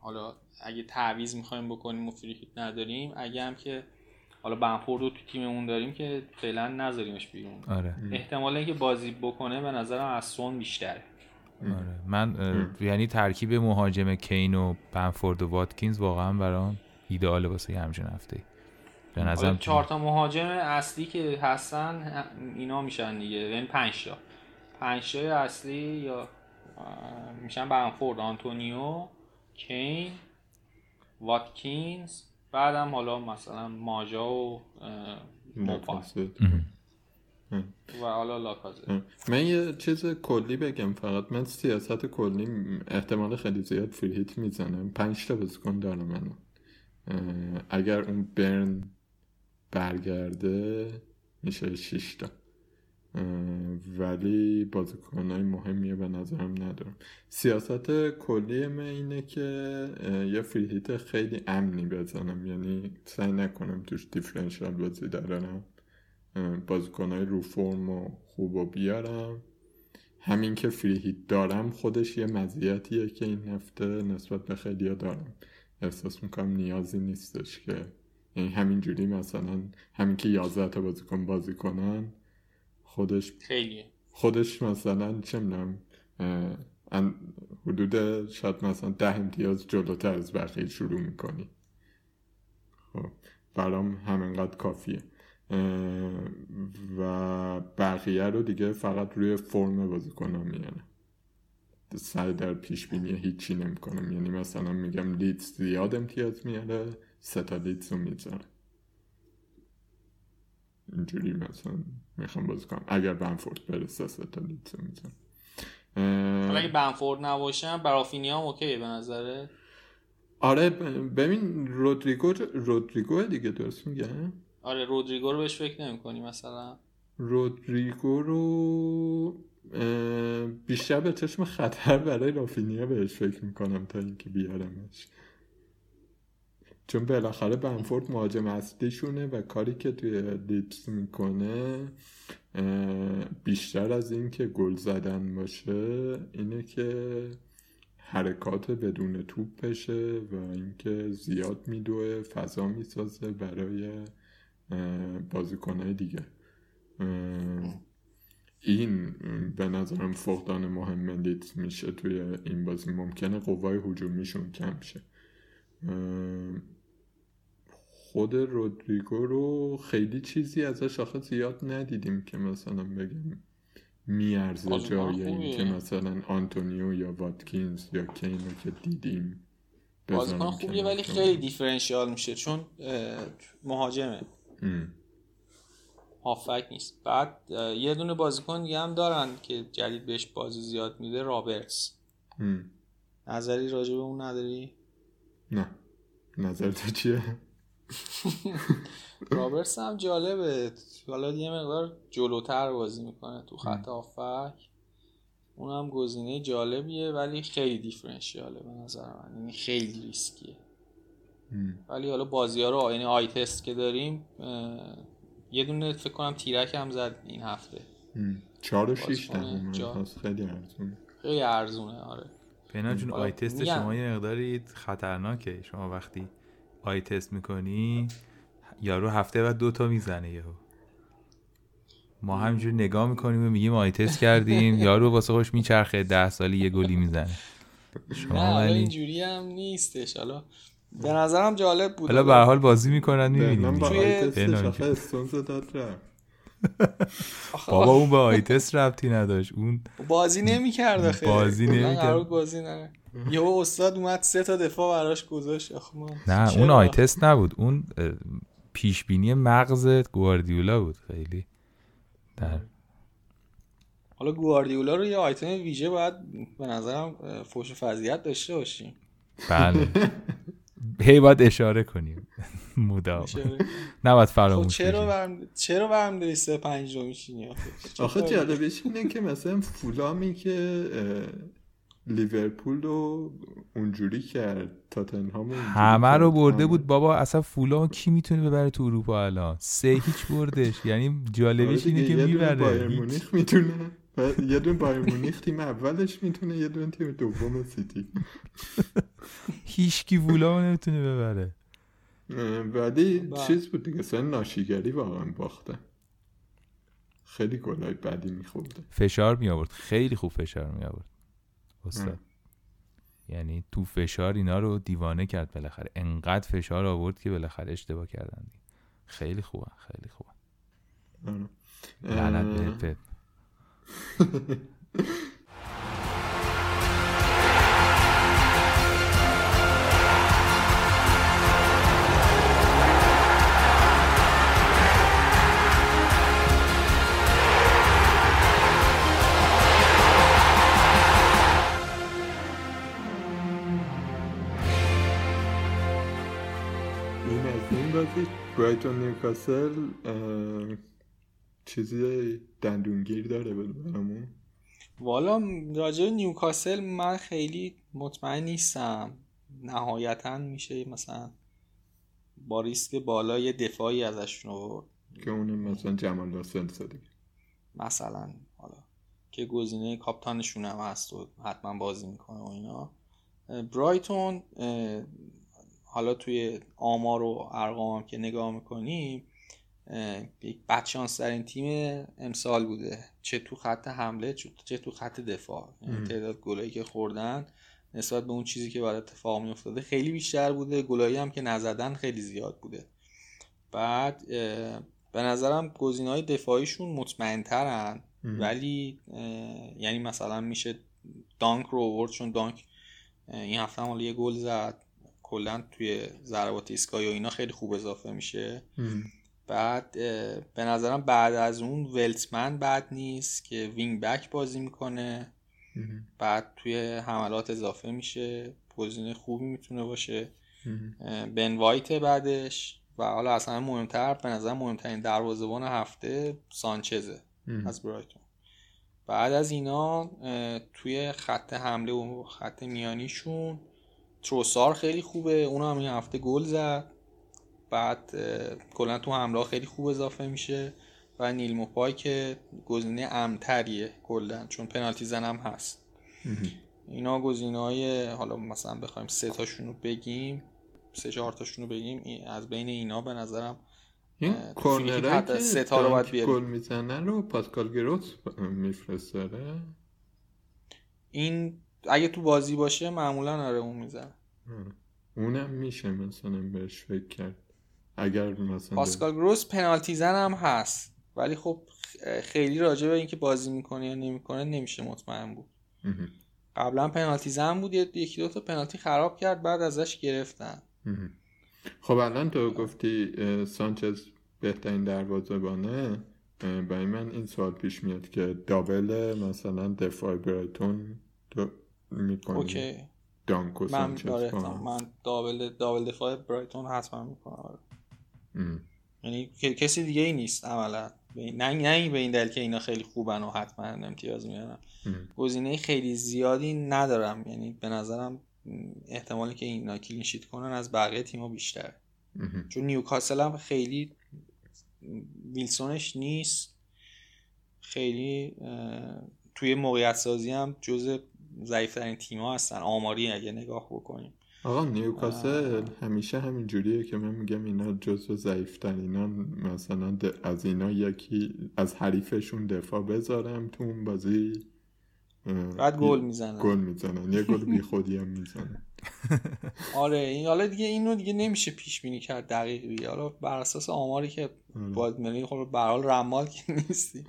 حالا اگه تعویض می‌خوایم بکنیم و فری نداریم اگه هم که حالا بنفورد رو تو تیممون داریم که فعلا نذاریمش بیرون. آره. احتمال اینکه بازی بکنه به نظرم از سون بیشتره. آره. من یعنی ترکیب مهاجم کین و بنفورد و واتکینز واقعا برام ایدئاله واسه همچین هفته به نظر چهار تا مهاجم اصلی که هستن اینا میشن دیگه. یعنی 5 تا. 5 تا اصلی یا میشن بنفورد آنتونیو کین واتکینز بعدم حالا مثلا ماجا و موپا و حالا لاکازه من یه چیز کلی بگم. فقط من سیاست کلی احتمال خیلی زیاد فری هیت می‌زنم. 5 تا بازیکن دارم من اگر اون برن برگرده میشه 6 تا. ولی بازیکنهای مهمیه به نظرم ندارم. سیاست کلی من اینه که یه فریهیت خیلی امنی بزنم. یعنی سعی نکنم توش دیفرنشال بازی دارم بازیکنهای رو فرم و خوب و بیارم. همین که فریهیت دارم خودش یه مزیتیه که این هفته نسبت به خیلی دارم. احساس می‌کنم نیازی نیستش که یعنی همینجوری مثلا همین که 11 تا بازیکن بازی کنن خودش خیلیه خودش مثلا چه می‌دونم حدود شاید مثلا ده امتیاز جلوتر از بقیه شروع می‌کنی. خب برام همینقدر کافیه. و بقیه رو دیگه فقط روی فرم بازیکنان میانه سعی در پیش بینی هیچی نمی‌کنم یعنی مثلا میگم لیدز زیاد امتیاز میاره سه تا لیدز رو می‌ذاره. اینجوری مثلا می‌خوام بازی کنم. اگر بنفورد برسه سه تا لیدز رو می‌ذاره حالا اگه بنفورد نباشم برافینی هم اوکیه به نظره. آره ببین رودریگو رودریگو دیگه درست میگه؟ آره رودریگو رو بهش فکر نمی کنی مثلا؟ رودریگو رو بیشتر به چشم خطر برای رافینیا بهش فکر می‌کنم تا اینکه بیارمش. چون بالاخره بنفورد مهاجم اصلیشونه و کاری که توی لیدز می‌کنه بیشتر از این که گل زدن باشه اینه که حرکات بدون توپ بشه و اینکه زیاد میدوه فضا می‌سازه برای بازیکنهای دیگه. این به نظرم فقدان مهم لیدز میشه توی این بازی. ممکنه قوای هجومیشون کم شه. خود رودریگو رو خیلی چیزی ازش آخه زیاد ندیدیم که مثلا بگم میارزه جای این که مثلا آنتونیو یا واتکینز یا کین رو که دیدیم بازیکن خوبیه ولی خیلی differential میشه چون مهاجمه. هافبک نیست. بعد یه دونه بازیکن دیگه هم دارن که جدید بهش بازی زیاد میده رابرتس. نظری راجع به اون نداری؟ نه. نظر تو چیه؟ رابرتس هم جالبه. حالا یه مقدار جلوتر بازی می‌کنه تو خط هافک اون هم گزینه جالبیه ولی خیلی دیفرنشیاله به نظر من. یعنی خیلی ریسکیه. ولی حالا بازی ها رو یعنی آی تست که داریم یه دونه فکر کنم تیرک هم زد این هفته. چهار و شیش خیلی ارزونه. خیلی ارزونه آره. پینا جون eye test شما یه مقداری خطرناکه. شما وقتی eye test می‌کنی یارو هفته بعد دوتا می‌زنه یهو. ما همینجور نگاه می‌کنیم و میگیم eye test کردیم. یارو واسه خوش میچرخه ده سالی یه گلی می‌زنه. شما ولی اینجوری هم نیستش. حالا به نظرم جالب بود. حالا به حال بازی می‌کنن می‌بینیم. توی بابا اون به آیتس ربطی نداشت. اون بازی نمی‌کرد خیلی بازی نمی‌کرد. بازی نه. یه استاد اومد سه تا دفاع براش گذاشت. نه اون آیتست نبود. اون پیش بینی مغز گواردیولا بود خیلی. در حالا گواردیولا رو یه آیتم ویژه باید به نظرم فوش فضیحت داشته باشیم. بله. هی باید اشاره کنیم. مدام نباید فراموش خب چرا برم چرا برم داری سه پنج رو میشینی آخه جالبش اینه که مثلا فولامی که لیورپول رو اونجوری کرد تاتنهام همه رو برده بود. بابا اصلا فولام کی می‌تونه ببره تو اروپا الان؟ سه هیچ بردش. یعنی جالبش اینه که می‌بره. بایر مونیخ می‌تونه یه دون بایر مونیخ تیم اولش می‌تونه یه دون تیم دوم سیتی. هیچ کی فولام نمی‌تونه ببره. ولی چیز بود دیگه سن ناشیگری واقعا باخته. خیلی گلای بدی میخورده. فشار می آورد خیلی خوب فشار می آورد استاد یعنی تو فشار اینا رو دیوانه کرد بالاخره. انقدر فشار آورد که بالاخره اشتباه کردن. خیلی خوبه خیلی خوبه. لعنت به In I think Brighton Newcastle uh... چیزی دندونگیر داره برامون؟ والا راجع نیوکاسل من خیلی مطمئن نیستم. نهایتا میشه مثلا با ریسک بالا یه دفاعی ازشون آورد. که اونم مثلا جمال راسل دیگه. مثلا حالا که گزینه کاپتانشون هم هست و حتما بازی می‌کنه و اینا. برایتون حالا توی آمار و ارقام که نگاه می‌کنیم یک بدشانس ترین تیم امسال بوده. چه تو خط حمله چه- چه تو خط دفاع. یعنی. تعداد گلایی که خوردن نسبت به اون چیزی که باید اتفاق میافتاده خیلی بیشتر بوده. گلایی هم که نزدن خیلی زیاد بوده. بعد به نظرم گزینه های دفاعیشون مطمئن ترن. ولی یعنی مثلا میشه دانک رو آورد چون دانک این هفته هم حالا یه گل زد. کلا توی ضربات ایستگاهی و اینا خیلی خوب اضافه میشه. بعد به نظرم بعد از اون ولتمن بد نیست که wing back بازی می‌کنه. بعد توی حملات اضافه میشه. گزینه خوبی می‌تونه باشه. بن وایت بعدش. و حالا اصلا مهمتر به نظر مهمترین دروازه‌بان هفته سانچزه. از برایتون. بعد از اینا توی خط حمله و خط میانیشون تروسار خیلی خوبه. اون هم این هفته گل زد. بعد کلا تو حمله ها خیلی خوب اضافه میشه و نیل موپای که گزینه امتریه کلا چون پنالتی زنم هست. اینا گزینه های حالا مثلا بخوایم سه تاشون رو بگیم سه چهار تاشون رو بگیم از بین اینا به نظرم این کورنرایی که سه تا رو باید. گل می‌زنن رو پاسکال گروت میفرستاره؟ این اگه تو بازی باشه معمولا آره اون می‌زنه. اونم میشه مثلا بهش فکر کرد. اگر مثلا پاسکال گروس پنالتی زن هم هست ولی خب خیلی راجع به اینکه بازی می‌کنه یا نمی‌کنه نمیشه مطمئن بود. قبلا پنالتی زن بود یکی دو تا پنالتی خراب کرد بعد ازش گرفتن. خب الان تو گفتی سانچز بهترین دروازه‌بانه برای من این سوال پیش میاد که دابل مثلا دفاع برایتون تو می‌کنی اوکی دانک و من هم. من دابل دابل دفاع برایتون حتما می‌کنم آره. یعنی کسی دیگه ای نیست عملا. نه نه به این دلیل که اینا خیلی خوبن و حتما امتیاز میارن. گزینه خیلی زیادی ندارم. یعنی به نظرم احتمالی که اینا کلین شیت کنن از بقیه تیم‌ها بیشتره. چون نیوکاسل هم خیلی ویلسونش نیست. خیلی توی موقعیت سازی هم جز ضعیفترین تیم‌ها هستن. آماری اگه نگاه بکنیم. آقا نیوکاسل همیشه همین جوریه که من میگم اینا جزو ضعیفترینان مثلا د- از اینا یکی از حریفشون دفاع بذارم تو اون بازی. بعد گل می‌زنن. گل می‌زنن یه گل بی خودی هم می‌زنن. آره این حالا دیگه اینو دیگه نمیشه پیش بینی کرد دقیق دیگه حالا بر اساس آماری که باید میلی خب به حال رمال که نیستی.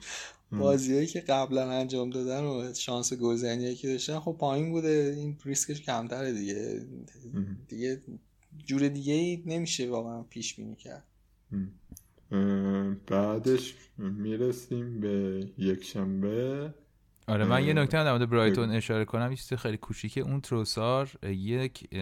بازیایی که قبلا انجام دادن و شانس گلزنی که داشتن خب پایین بوده. این ریسکش کمتره دیگه. دیگه جور دیگه ای نمیشه واقعا پیش بینی کرد بعدش می‌رسیم به یک شنبه. آره من یه نکته هم در مورد برایتون. اشاره کنم. یه چیز خیلی کوچیکه. اون تروسار یک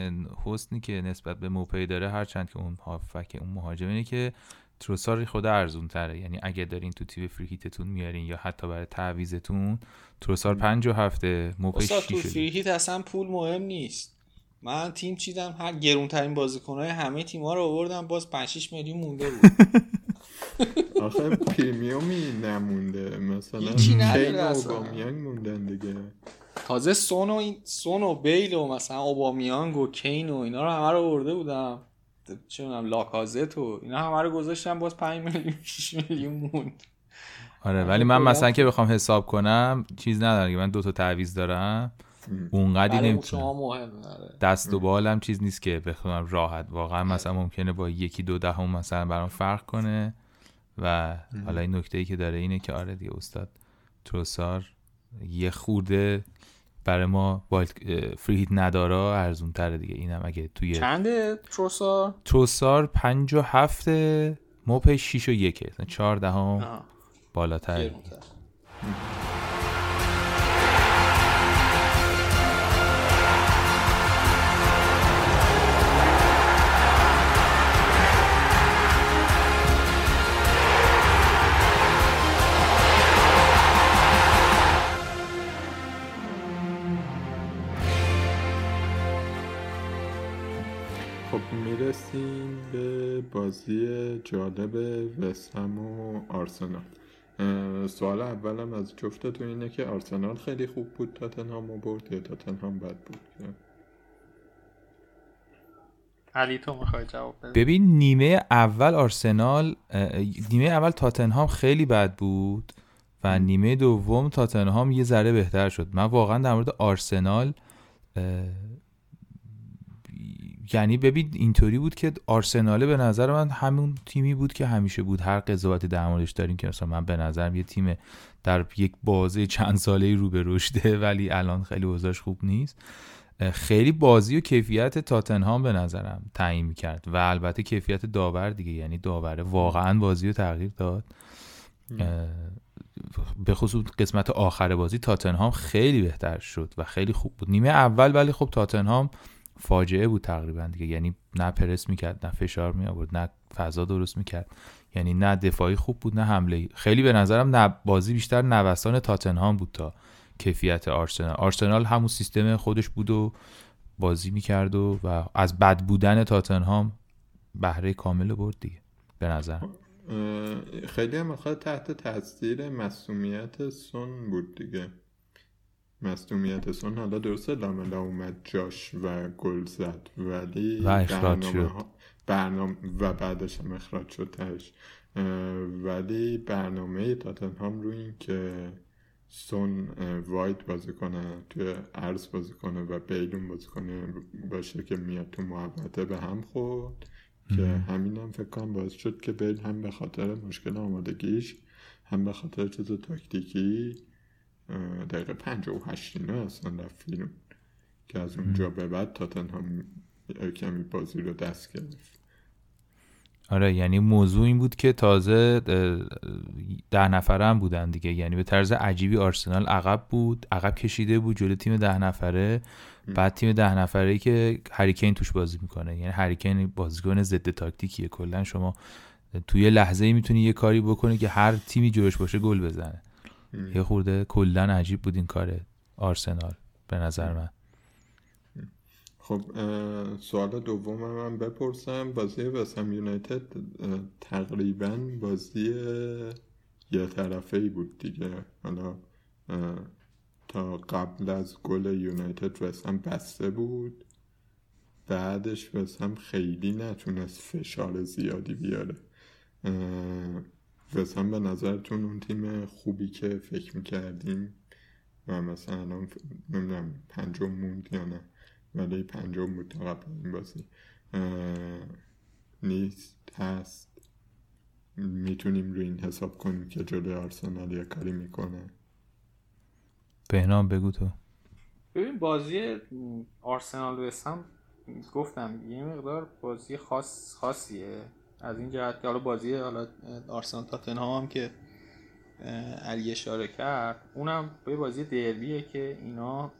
حسنی که نسبت به موپی داره هرچند که اون هافک اون مهاجم اینه که تروسار خود ارزون تره یعنی اگه دارین تو تیم فریهیتتون میارین یا حتی برای تعویزتون تروسار پنج و هفته استاد تو فریهیت اصلا پول مهم نیست. من تیم چیدم؟ هر گرونترین بازیکنهای همه تیم‌ها رو آوردم باز 5 6 میلیون مونده بود. آخه پریمیومی نمونده. مثلا. اوبامیانگ موندن دیگه. تازه سون و این سون و بیل و مثلا اوبامیانگ و کین و اینا رو همه رو آورده بودم. چه می‌دونم لاکازت و اینا همه رو گذاشتم باز 5 میلیون 6 میلیون موند. آره ولی من مثلا که. بخوام حساب کنم چیز ندارم که من دو تا تعویض دارم. اونقدی نمی‌تونم. آره. دست و بالم چیز نیست که بخوام راحت. واقعا مثلا ممکنه با یکی دو دهم مثلا برام فرق کنه. و حالا این نکته ای که داره اینه که آره دیگه استاد تروسار یه خورده برای ما وایلد فری هیت ندارا ارزون تره دیگه. اینم اگه توی چنده تروسار تروسار پنج و هفته موپی شیش و یکه. مثلا چهار دهم آه، بالاتر خب می‌رسیم به بازی جالب وستهم و آرسنال. سوال اولم از جفتتون اینه که آرسنال خیلی خوب بود تاتنهام برد یا تاتنهام بد بود؟ علی تو می‌خوای جواب بده ببین نیمه اول آرسنال نیمه اول تاتنهام خیلی بد بود و نیمه دوم تاتنهام یه ذره بهتر شد. من واقعا در مورد آرسنال یعنی ببین اینطوری بود که آرسناله به نظر من همون تیمی بود که همیشه بود. هر قضاوتی در موردش داریم که مثلا من به نظرم یه تیم در یک بازه چند ساله رو به رشده ولی الان خیلی اوضاعش خوب نیست. خیلی بازی و کیفیت تاتنهام به نظرم تعیین می‌کرد و البته کیفیت داور دیگه یعنی داوره واقعا بازی رو تغییر داد. به خصوص قسمت آخر بازی تاتنهام خیلی بهتر شد و خیلی خوب بود. نیمه اول ولی خب تاتنهام فاجعه بود تقریبا دیگه. یعنی نه پرس می‌کرد نه فشار می آورد نه فضا درست می‌کرد. یعنی نه دفاعی خوب بود نه حمله خیلی به نظرم نه بازی بیشتر نوسان تاتنهام بود تا کیفیت آرسنال. آرسنال همون سیستم خودش بود و بازی می‌کرد و, و از بد بودن تاتنهام بهره کامل برد دیگه به نظر. خیلی هم تحت تاثیر مسئولیت سون بود دیگه. مصدومیت سون حالا درسته لاملا اومد جاش و گل زد. ولی و اخراج شد. برنامه و بعدش هم اخراج شد تش ولی برنامه تاتنهام روی این که سون واید بازی کنه توی عرض بازی کنه و بیلون بازی کنه باشه که میاد تو محوطه به هم خورد. که همین هم فکر کنم باعث شد که بیل هم به خاطر مشکل آمادگیش هم به خاطر چیز تاکتیکی دقیقه پنج و هشتینه اصلا رفت بیرون که از اونجا به بعد تاتنهام کمی بازی رو دست گرفت. آره یعنی موضوع این بود که تازه ده نفره هم بودن دیگه. یعنی به طرز عجیبی آرسنال عقب بود عقب کشیده بود جلو تیم ده نفره. بعد تیم ده نفره که هریکین توش بازی می‌کنه. یعنی هریکین بازیکن ضد تاکتیکیه. کلا شما توی لحظه می‌تونی یه کاری بکنی که هر تیمی جلوش باشه گل بزنه. یه خورده کلا عجیب بود این کار آرسنال به نظر من. خب سوال دوم من بپرسم. بازی وسم یونایتد تقریبا بازی یه طرفه ای بود دیگه. حالا تا قبل از گل یونایتد وسم بسته بود. بعدش وسم خیلی نتونست فشار زیادی بیاره. وسم به نظرتون اون تیم خوبی که فکر می‌کردیم و مثلا الان نمی‌دونم پنجم موند یا نه ولی پنجم بود تا قبل این بازی. نیست هست. می‌تونیم روی این حساب کنیم که جلوی آرسنال یه کاری می‌کنه. بهنام بگو تو. ببین بازی آرسنال و گفتم یه مقدار بازی خاص خاصیه. از این جهت که حالا بازی حالا آرسنال تاتنهام هم که علی اشاره کرد اونم به بازی دربیه که اینا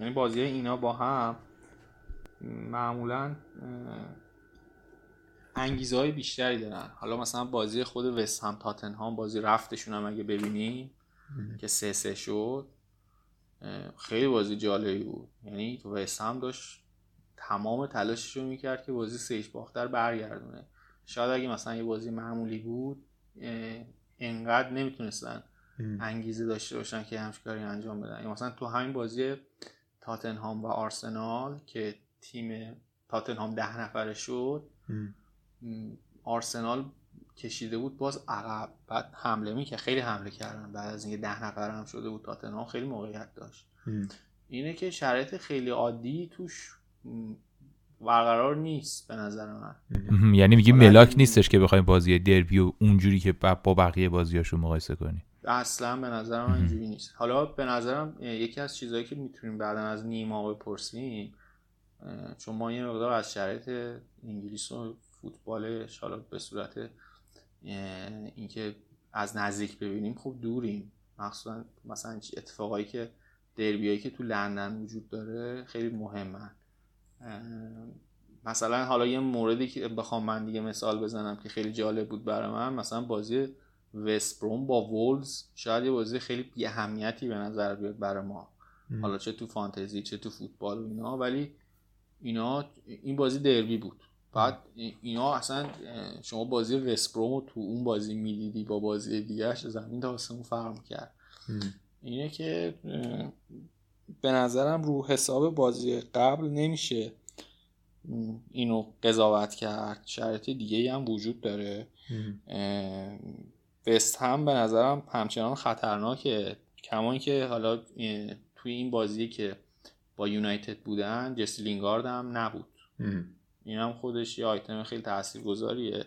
یعنی بازی اینا با هم معمولا انگیزه های بیشتری دارن. حالا مثلا بازی خود وست هم تاتنهام بازی رفتشون هم اگه ببینیم که سه سه شد خیلی بازی جالبی بود. یعنی وست هم داشت تمام تلاشش رو می‌کرد که بازی سهش باختر برگردونه. شاید اگه مثلا یه بازی معمولی بود انقدر نمی‌تونستن انگیزه داشته باشن که همچین کاری انجام بدن. مثلا تو همین بازی تاتنهام و آرسنال که تیم تاتنهام ده نفره شد آرسنال کشیده بود باز عقب. بعد حمله می که خیلی حمله کردن. بعد از اینکه ده نفر هم شده بود تاتنهام خیلی موقعیت داشت. اینه که شرایط خیلی عادی توش برقرار نیست به نظر من. یعنی میگی ملاک نیستش که بخوایم بازی دربی و اونجوری که با بقیه بازیاشو مقایسه کنی. اصلا به نظر من اینجوری نیست. حالا به نظرم یکی از چیزهایی که می‌تونیم بعدا از نیما بپرسیم چون ما یه مقدار از شرایط انگلیس و فوتبالش حالا به صورت اینکه از نزدیک ببینیم خوب دوریم. مخصوصا مثلا اتفاقایی که دربیایی که تو لندن وجود داره خیلی مهمن. مثلا حالا یه موردی که بخوام من دیگه مثال بزنم که خیلی جالب بود برای من مثلا بازی وستبروم با وولز شاید یه بازی خیلی بی اهمیتی به نظر بیاد برای ما. حالا چه تو فانتزی چه تو فوتبال و اینا ولی اینا این بازی دربی بود. بعد اینا اصلا شما بازی وستبروم تو اون بازی می‌دیدی با بازی دیگرش زمین تا آسمون فرق کرد اینه که به نظرم رو حساب بازی قبل نمیشه اینو قضاوت کرد. شرط دیگه هم وجود داره. وست هم به نظرم همچنان خطرناکه. کما که حالا توی این بازی که با یونایتد بودن جسی لینگارد هم نبود. این هم خودش یه آیتم خیلی تاثیرگذاریه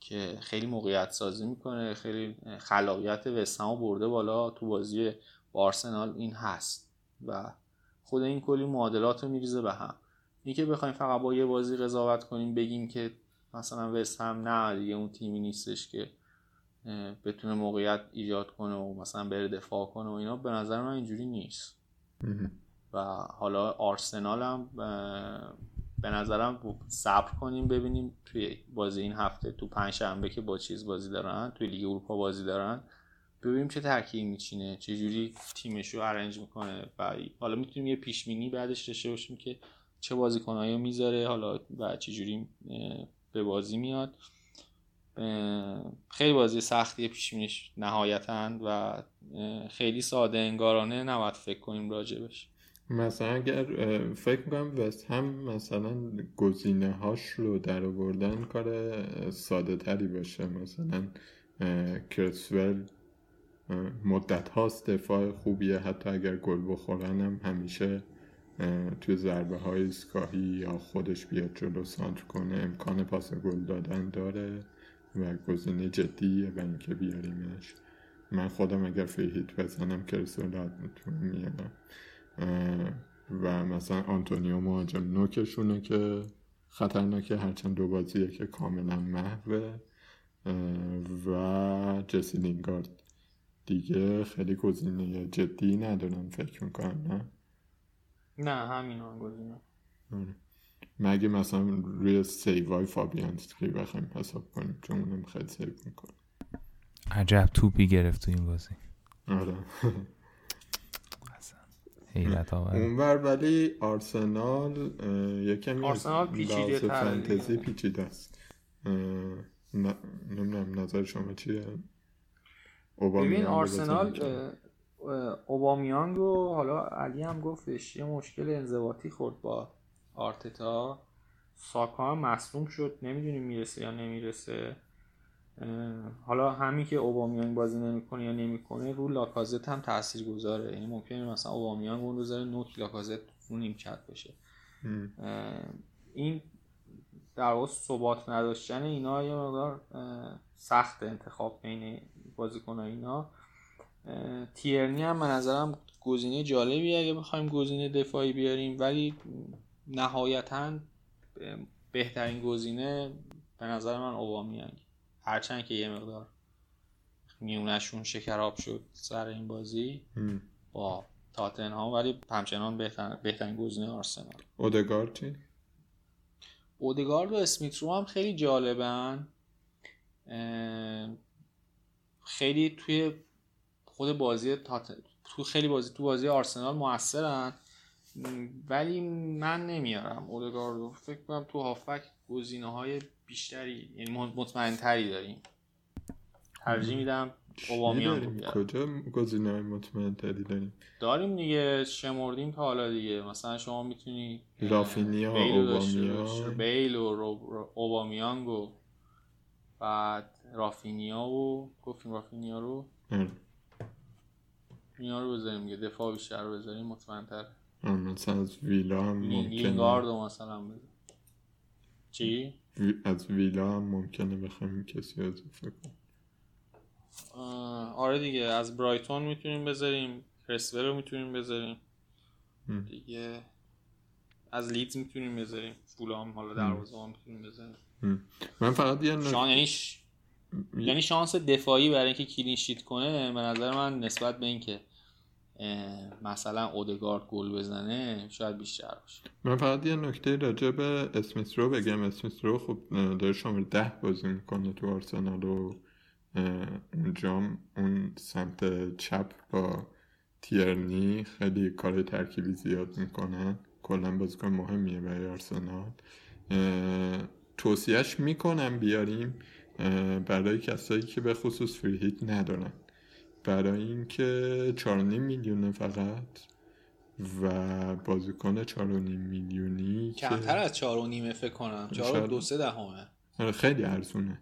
که خیلی موقعیت سازی می‌کنه خیلی خلاقیت وستهم برده بالا. تو بازی با آرسنال این هست. و خود این کلی معادلات رو میریزه به هم. این که بخوایم فقط با یه بازی قضاوت کنیم بگیم که مثلا وست هم نه دیگه اون تیمی نیستش که بتونه موقعیت ایجاد کنه و مثلا بره دفاع کنه و اینا به نظر من اینجوری نیست. و حالا آرسنال هم به نظرم صبر کنیم ببینیم توی بازی این هفته تو پنج شنبه که با چیز بازی دارن توی لیگ اروپا بازی دارن. ببینیم چه ترکیبی میچینه چه جوری تیمش رو ارنج می‌کنه. و حالا می‌تونیم یه پیش بینی بعدش داشته باشیم که چه بازیکنایی می‌ذاره حالا و چه جوری به بازی میاد. خیلی بازی سختی پیش بینیش نهایتا و خیلی ساده انگارانه نباید فکر کنیم راجبش مثلا اگر فکر می‌کنم وست هم مثلا گزینه هاش رو در آوردن کار ساده تری باشه. مثلا کرسول مدت هاست دفاع خوبیه. حتی اگر گل بخورن هم همیشه توی ضربه های ایستگاهی یا خودش بیاد جلو سانتر کنه امکان پاس گل دادن داره و گزینه جدیه و اینکه بیاریمش. من خودم اگر free hit بزنم کرسول می‌تونم میارم و مثلا آنتونیو مهاجم نوکشونه که خطرناکه هرچند دو بازیه که کاملا محوه. و جسی لینگارد. دیگه خیلی گزینه جدی ندارم فکر می‌کنم نه؟ نه همین هم گزینه. آره. مگه مثلا روی save ای فابیانسکی بخوایم حساب کنیم؟ چون اونم خیلی save می‌کنه. عجب توپی گرفت تو این بازی. آره. حیرت آور. اونور ولی آرسنال یکمی آرسنال پیچیده فانتزی پیچیده است. نمی‌دونم نظر شما چیه؟ ببین آرسنال اوبامیانگ و حالا علی هم گفتش یه مشکل انضباطی خورد با آرتتا. ساکا هم مصدوم شد نمی‌دونیم می‌رسه یا نمی‌رسه. حالا همین که اوبامیانگ بازی نمی‌کنه یا نمی‌کنه رو لاکازت هم تاثیر گذاره یعنی ممکنه مثلا اوبامیانگ اون رو نوک لاکازت رو نیمکت باشه این در واقع ثبات نداشتن اینا یه مقدار سخت انتخاب بین بازیکن اینا. تیرنی هم به نظرم گزینه جالبی اگه بخوایم گزینه دفاعی بیاریم ولی نهایتا بهترین گزینه به نظر من اوبامیانگ هرچند که یه مقدار میونشون شکراب شد سر این بازی. با تاتنهام ولی همچنان بهتر بهترین گزینه آرسنال. اودگارد چی؟ اودگارد و اسمیت رو هم خیلی جالبن. خیلی توی خود بازی تات... تو خیلی بازی تو بازی آرسنال موثرن. ولی من نمیارم اودگارد رو. فکر کنم تو هافک گزینه های بیشتری یعنی مطمئن تری داریم. ترجیح میدم اوبامیان کجا گزینه مطمئن تری داریم؟ داریم دیگه شمردیم تا حالا دیگه. مثلا شما می‌تونی رافینیا اوبامیان. بیل و اوبامیانگ و بعد رافینیا و گفتیم رافینیا رو. اینا رو بذاریم دیگه. دفاع بیشتر رو بذاریم مطمئن تر. مثلا از ویلا هم ممکنه. مثلا بذاریم. چی؟ از ویلا هم ممکنه بخوایم کسی اضافه کنیم. آره دیگه از برایتون می‌تونیم بذاریم کرسول رو می‌تونیم بذاریم. دیگه از لیدز می‌تونیم بذاریم فولام حالا دروازه ها می‌تونیم بذاریم. من فقط یه شان یعنی یعنی شانس دفاعی برای اینکه کلین شیت کنه به نظر من نسبت به اینکه مثلا اودگارد گل بزنه شاید بیشتر باشه. من فقط یه نکته راجع به اسمیت رو بگم. اسمیت رو خب داره شامل ده بازی می‌کنه تو آرسنال و اونجا اون سمت چپ با تیرنی خیلی کار ترکیبی زیاد می‌کنن. کلا بازیکن مهمیه برای آرسنال. توصیهش می‌کنم بیاریم برای کسایی که به خصوص فری هیت ندارن. برای اینکه 4.5 میلیونه فقط و بازیکن 4.5 میلیونی کمتر از 4 و نیمه فکر کنم. 4 و دو سه دهمه. آره خیلی ارزونه.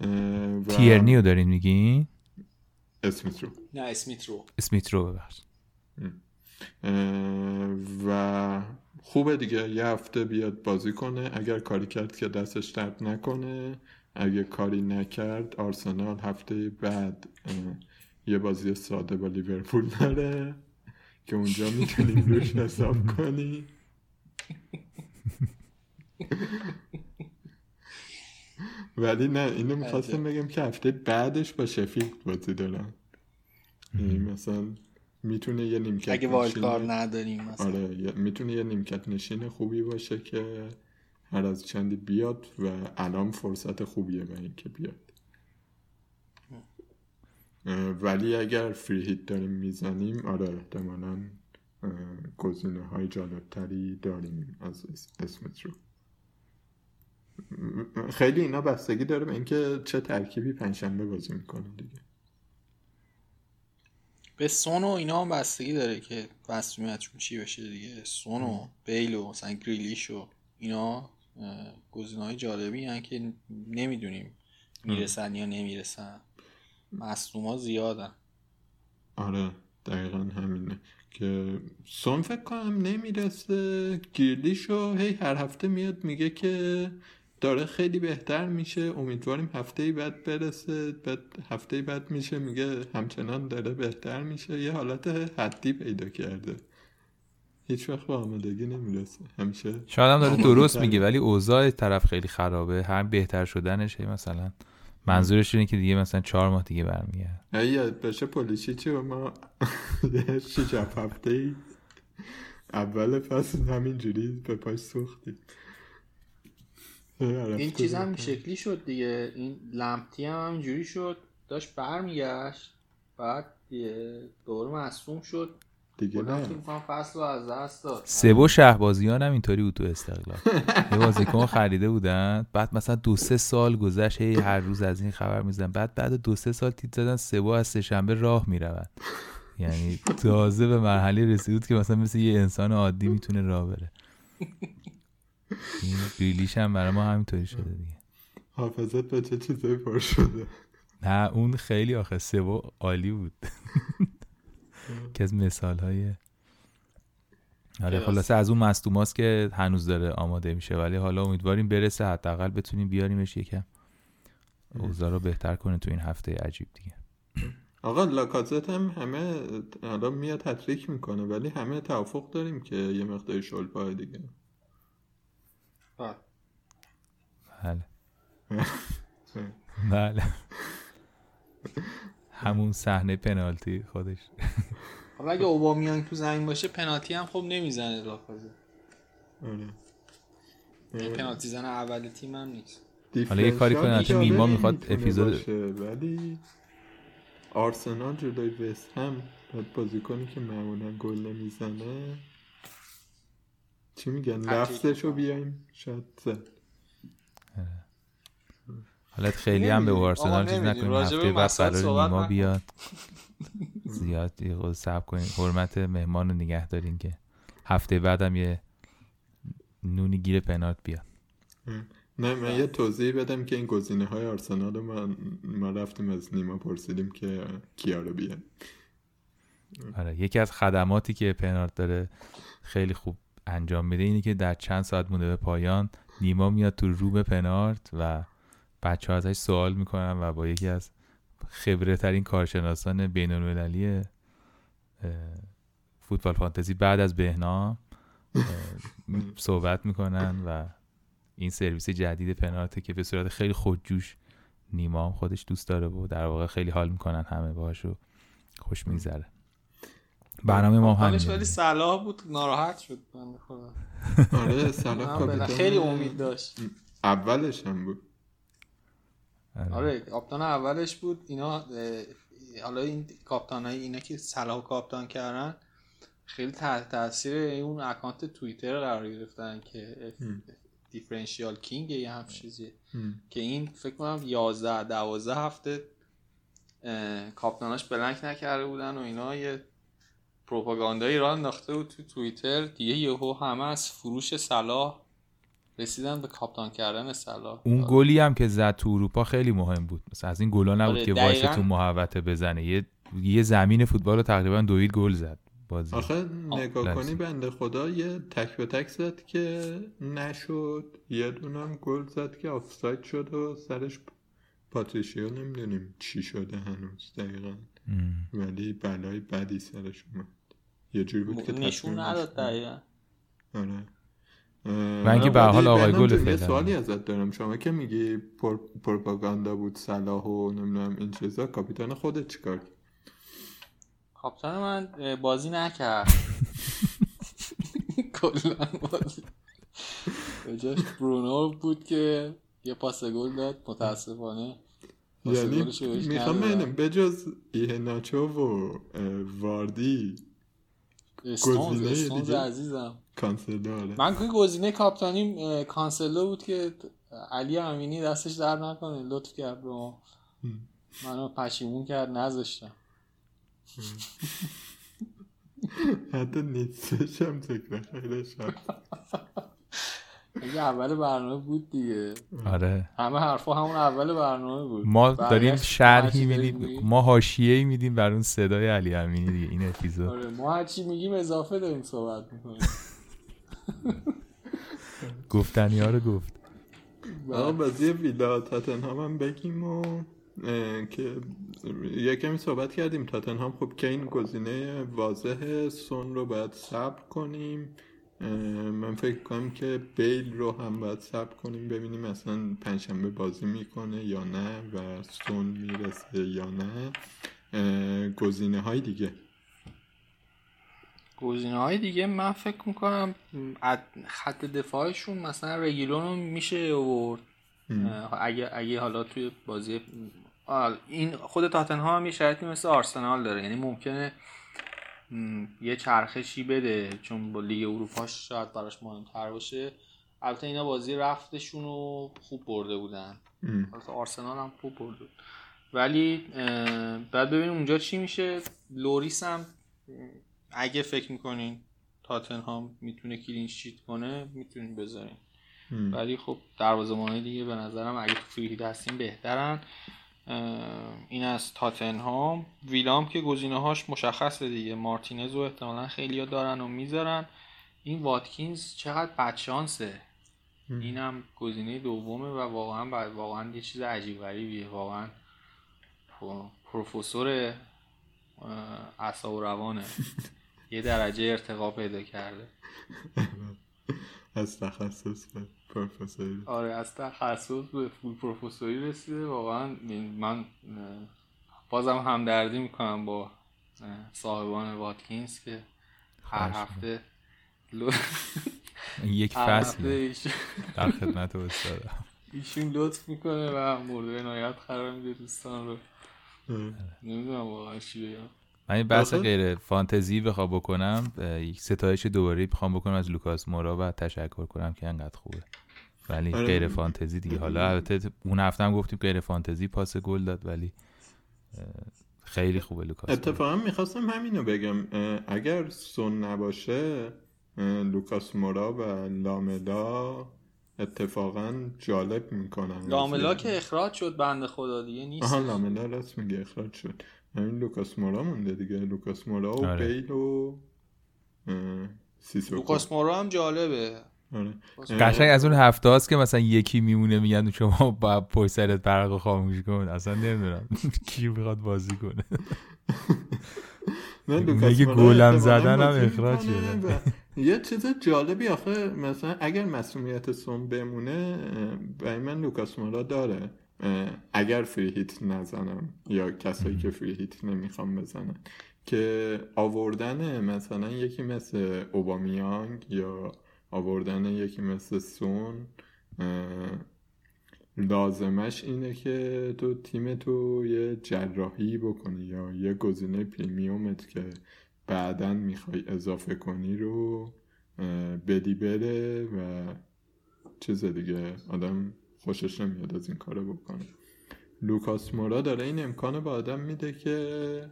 و... تیرنی رو دارین میگین؟ اسمیت رو. نه اسمیت رو. اسمیت رو ببخش و خوبه دیگه یه هفته بیاد بازی کنه. اگر کاری کرد که دستش درد نکنه اگه کاری نکرد آرسنال هفته بعد یه بازی ساده با لیورپول داره که اونجا می‌تونیم روش حساب کنی ولی نه اینو می‌خواستم بگم که هفته بعدش با شفیلد بازی دارن یعنی مثلا می‌تونه یه نیمکت اگه wildcard نداریم مثلا. آره می‌تونه یه نیمکت نشین خوبی باشه که هر از چندی بیاد و الان فرصت خوبیه برای اینکه بیاد. ولی اگر free hit داریم می‌زنیم آره احتمالا گزینه های جالبتری داریم از اسمت رو خیلی اینا بستگی داره به اینکه چه ترکیبی پنجشنبه بازی می‌کنه دیگه. به سون و اینا هم بستگی داره که مسئولیتشون چی بشه دیگه. سون و بیل و مثلا گریلیش و اینا گزینه های جالبی هن که نمی‌دونیم می‌رسن یا نمی‌رسن. مصدوم ها زیادن. آره دقیقا همینه که سون فکر کنم نمی‌رسه. گیرلیشو هی هر هفته میاد میگه که داره خیلی بهتر میشه. امیدواریم هفته بعد برسه. بعد هفته بعد میشه. میگه همچنان داره بهتر میشه. یه حالت حدی پیدا کرده. هیچ وقت به آمادگی نمی‌رسه. همیشه شاید هم داره درست میگه ولی اوضاع طرف خیلی خرابه. هم بهتر شدنش مثلا منظورش اینه که دیگه مثلا چهار ماه دیگه برمیگرد اگه بشه پولیشی چی ما شیش هفته اول فصل همینجوری به پاش سوختیم. این چیز هم شکلی شد دیگه. این لمپتی هم همینجوری شد. داشت برمیگشت. بعد دور مصوم شد. دیگه نه. فصل از دست داد. سبو شهبازیان هم اینطوری بود تو استقلال. یه بازیکن خریده بودن. بعد مثلا دو سه سال گذشت هی هر روز از این خبر میزن بعد بعد دو سه سال تیت زدن سبو از سهشنبه راه می‌رود. یعنی تازه به مرحله رسید که مثلا مثل یه انسان عادی می‌تونه راه بره. این بیلیش هم برای ما همینطوری شده دیگه. حافظت به چه چیزایی پر شده؟ نه اون خیلی آخه سبو عالی بود. که از مثال های آره خلاصه از اون مصدوماست که هنوز داره آماده میشه ولی حالا امیدواریم برسه حداقل بتونیم بیاریمش یکم. اوضاع رو بهتر کنه تو این هفته عجیب دیگه. آقا لاکازت هم همه حالا میاد تطریک می‌کنه ولی همه توافق داریم که یه مقدار شل پای دیگه. بله. بله. همون صحنه پنالتی خودش. حالا اگه اوبامیان تو زمین باشه پنالتی هم خب نمی‌زنه لاکازه این پنالتی زن اول تیم هم نیست. حالا یه کاری کنه چون نیما می‌خواد اپیزود ولی آرسنال جلوی وست هم بازیکنی که معمولا گل نمی‌زنه. چی میگن؟ لفظشو بیایم. شاید زد حالت خیلی هم به آرسنال چیز نکنیم. هفته بعد قرار نیما بیاد. زیاد یه سب کنیم. حرمت مهمان رو نگه دارین که هفته بعدم یه نونی گیر پنارت بیاد. نه من یه توضیح بدم که این گزینه های آرسنال رو ما, ما رفتیم از نیما پرسیدیم که کیا رو بیاد آره. یکی از خدماتی که پنارت داره خیلی خوب. انجام میده اینه که در چند ساعت مونده به پایان نیما میاد تو رو به پنارت و بچه ها ازش سوال می‌کنن و با یکی از خبره ترین کارشناسان بین المللی فوتبال فانتزی بعد از بهنام صحبت می‌کنن و این سرویس جدید پنارته که به صورت خیلی خودجوش نیما خودش دوست داره و در واقع خیلی حال می‌کنن همه باهاش و خوش میگذره. برنامه ما همین ولی صلاح بود ناراحت شد بنده خدا آره صلاح خیلی امید داشت. اولش هم بود. آره. کاپتان اولش بود. اینا حالا این کاپتان های اینا که صلاح کاپتان کردن خیلی تحت تاثیر اون اکانت توییتر قرار گرفتن که دیفرنشیال کینگ یه هم چیزیه. که این فکر کنم 11 12 هفته کاپتاناش بلنک نکرده بودن و اینا یه پروپاگاندایی راه انداخته بود تو توییتر. دیگه یهو همه از فروش صلاح رسیدن به کاپتان کردن صلاح. اون گلی هم که زد تو اروپا خیلی مهم بود. مثلا از این گلا نبود آره، که. وایس تو محوطه بزنه. یه یه زمین فوتبال رو تقریبا دوید گل زد بازی. آخه نگاه. کنی بنده خدا یه تک به تک زد که نشد. یه دونم گل زد که آفساید شد و سرش پاتریشیو نمی‌دونیم چی شده هنوز دقیقا. ام. ولی بلای بدی سرش اومد. یه جوری بود که نشون نداد. دقیقا. آره. و اینکه به حال آقای گل یه فعلا. سوالی ازت دارم. شما که میگی پر... پروپاگاندا بود صلاح و نمی‌دونم این چیزا کاپیتان خودت چیکار کرد؟ کاپتان من بازی نکرد. کلا بازی. به جاش برونو بود که یه پاس گل داد متاسفانه. یعنی می‌خوام. ببینم بجز ایهناچو و اه، واردی استونز؟ عزیزم. کانسلو آره. من که گزینه کاپتانیم اه، کانسلو بود که علی امینی دستش در نکنه لطف کرد به ما منو پشیمون کرد نذاشتم. حتی نیستش هم ذکر خیلی شد اول برنامه بود دیگه. آره. همه حرفا همون اول برنامه بود. ما داریم شرحی میدیم. ما حاشیه‌ای میدیم بر اون صدای علی امینی دیگه. این اپیزود. آره ما هرچی میگیم اضافه داریم صحبت می‌کنیم. گفتنی ها رو گفت. آقا بازی ویلا تاتنهام هم بگیم و که یه کمی صحبت کردیم. تاتنهام خب که این گزینه واضح سون رو باید صبر کنیم. من فکر کنم که بیل رو هم باید صبر کنیم ببینیم اصلا پنجشنبه بازی می‌کنه یا نه و سون می‌رسه یا نه. گزینه های دیگه. گزینه های دیگه من فکر می‌کنم خط دفاعشون مثلا رگیلون رو میشه آورد. اگه اگه حالا توی بازی این خود تاتنهام هم یه شرطی مثل آرسنال داره. یعنی ممکنه یه چرخشی بده چون با لیگ اروپا شاید براش مهمتر باشه البته اینا بازی رفتشون رو خوب برده بودن. البته آرسنال هم خوب برده بود. ولی بعد ببینیم اونجا چی میشه لوریس هم اگه فکر می‌کنین تاتنهام می‌تونه clean sheet کنه می‌تونین بذارین. ولی خب دروازه‌بانای دیگه به نظرم اگه تو هیت هستین بهترن این از تاتنهام. ویلام که گزینه هاش مشخصه دیگه. مارتینز رو احتمالا خیلی دارن و می‌ذارن. این واتکینز چقدر بدشانسه اینم گزینه دومه و واقعا واقعا یه چیز عجیب غریبیه. واقعا پرو- پروفسور اعصاب و روانه. یه درجه ارتقا پیدا کرده. از تخصص به پروفسوری. آره از تخصص به فول پروفسوری رسیده. واقعا من بازم همدردی می‌کنم با صاحبان واتکینز که هر هفته یک هر هفته فصل در خدمت استادم ایشون لطف می‌کنه و مورد عنایت قرار میده دوستان رو. نمی‌دونم واقعا چی بگم. من این بحث غیر فانتزی بخوام بکنم یک ستایش دوباره بخوام بکنم از لوکاس مورا و تشکر کنم که انقدر خوبه. ولی آره. غیر فانتزی دیگه. حالا البته اون هفته هم گفتیم غیر فانتزی پاس گل داد ولی خیلی خوبه لوکاس. مورا. اتفاقا می‌خواستم همینو بگم. اگر سون نباشه لوکاس مورا و لاملا اتفاقا جالب می‌کنن. لاملا که اخراج شد بنده خدا دیگه نیست آها لاملا راست میگه اخراج شد. همین لوکاس مورا مونده دیگه. لوکاس مورا و آره. بیل و سیسوکو لوکاس مورا هم جالبه. آره. قشنگ از اون هفته هاست که مثلا یکی میمونه میگن شما با پشت سرت برق خاموش کن. اصلا نمی‌دونم کی می‌خواد بازی کنه. نه، میگه لوکاس مورا گلم زدن هم اخراج شده. یه چیز جالبی آخه مثلا اگر مسئولیت سون بمونه برای من لوکاس مورا داره. اگر free hit نزنم یا کسایی که free hit نمی‌خوام بزنن. که آوردن مثلا یکی مثل اوبامیانگ یا آوردن یکی مثل سون لازمش اینه که تو تیم تو یه جراحی بکنی یا یه گزینه premium ت که بعدا می‌خوای اضافه کنی رو بدی بره و چیز دیگه آدم خوشش نمیاد از این کارو بکنه. لوکاس مورا داره این امکان به آدم میده که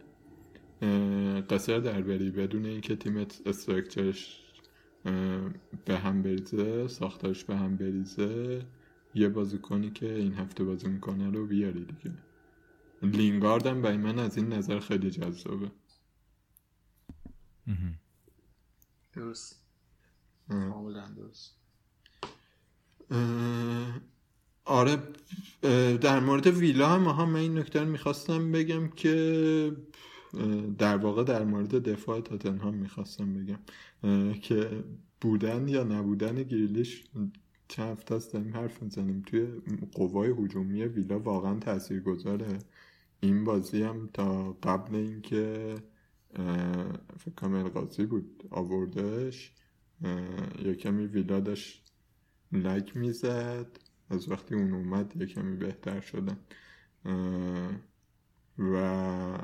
قصر در بری. بدون اینکه تیمت استرکچرش به هم بریزه ساختارش به هم بریزه یه بازیکنی که این هفته بازی می‌کنه رو بیاری دیگه. لینگارد هم برای من از این نظر خیلی جذابه. درست. کاملا درست. آره در مورد ویلا هم هم من این نکته می‌خواستم بگم که در واقع در مورد دفاع تاتنهام می‌خواستم بگم که بودن یا نبودن گریلیش چند هفته است داریم حرف می‌زنیم. توی قوای هجومی ویلا واقعا تأثیر گذاره این بازی هم تا قبل اینکه فکر کنم القاضی بود آوردش یا کمی ویلا داشت لک می‌زد. از وقتی اون اومد یه کمی بهتر شدن و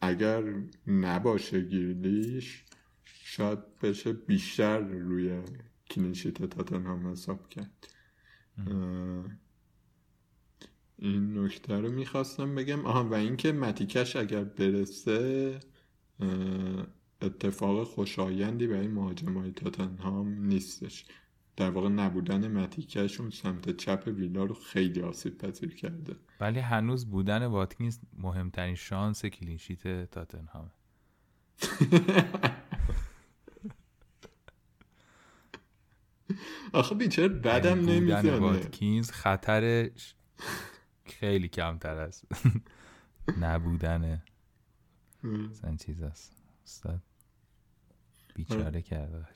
اگر نباشه گیرلیش شاید بشه بیشتر روی clean sheet تاتنهام حساب کرد. این نکته رو می‌خواستم بگم. آها و اینکه متی کش اگر برسه اتفاق خوشایندی برای مهاجم های تاتنهام نیستش. در واقع نبودن متی کش اون سمت چپ ویلا رو خیلی آسیب پذیر کرده. ولی هنوز بودن واتکینز مهمترین شانس clean sheet تاتنهام. آخه بیچاره بدم نمی‌زنه. واتکینز خطرش خیلی کمتر است. نبودن. سن چیز است. استاد بیچاره کرده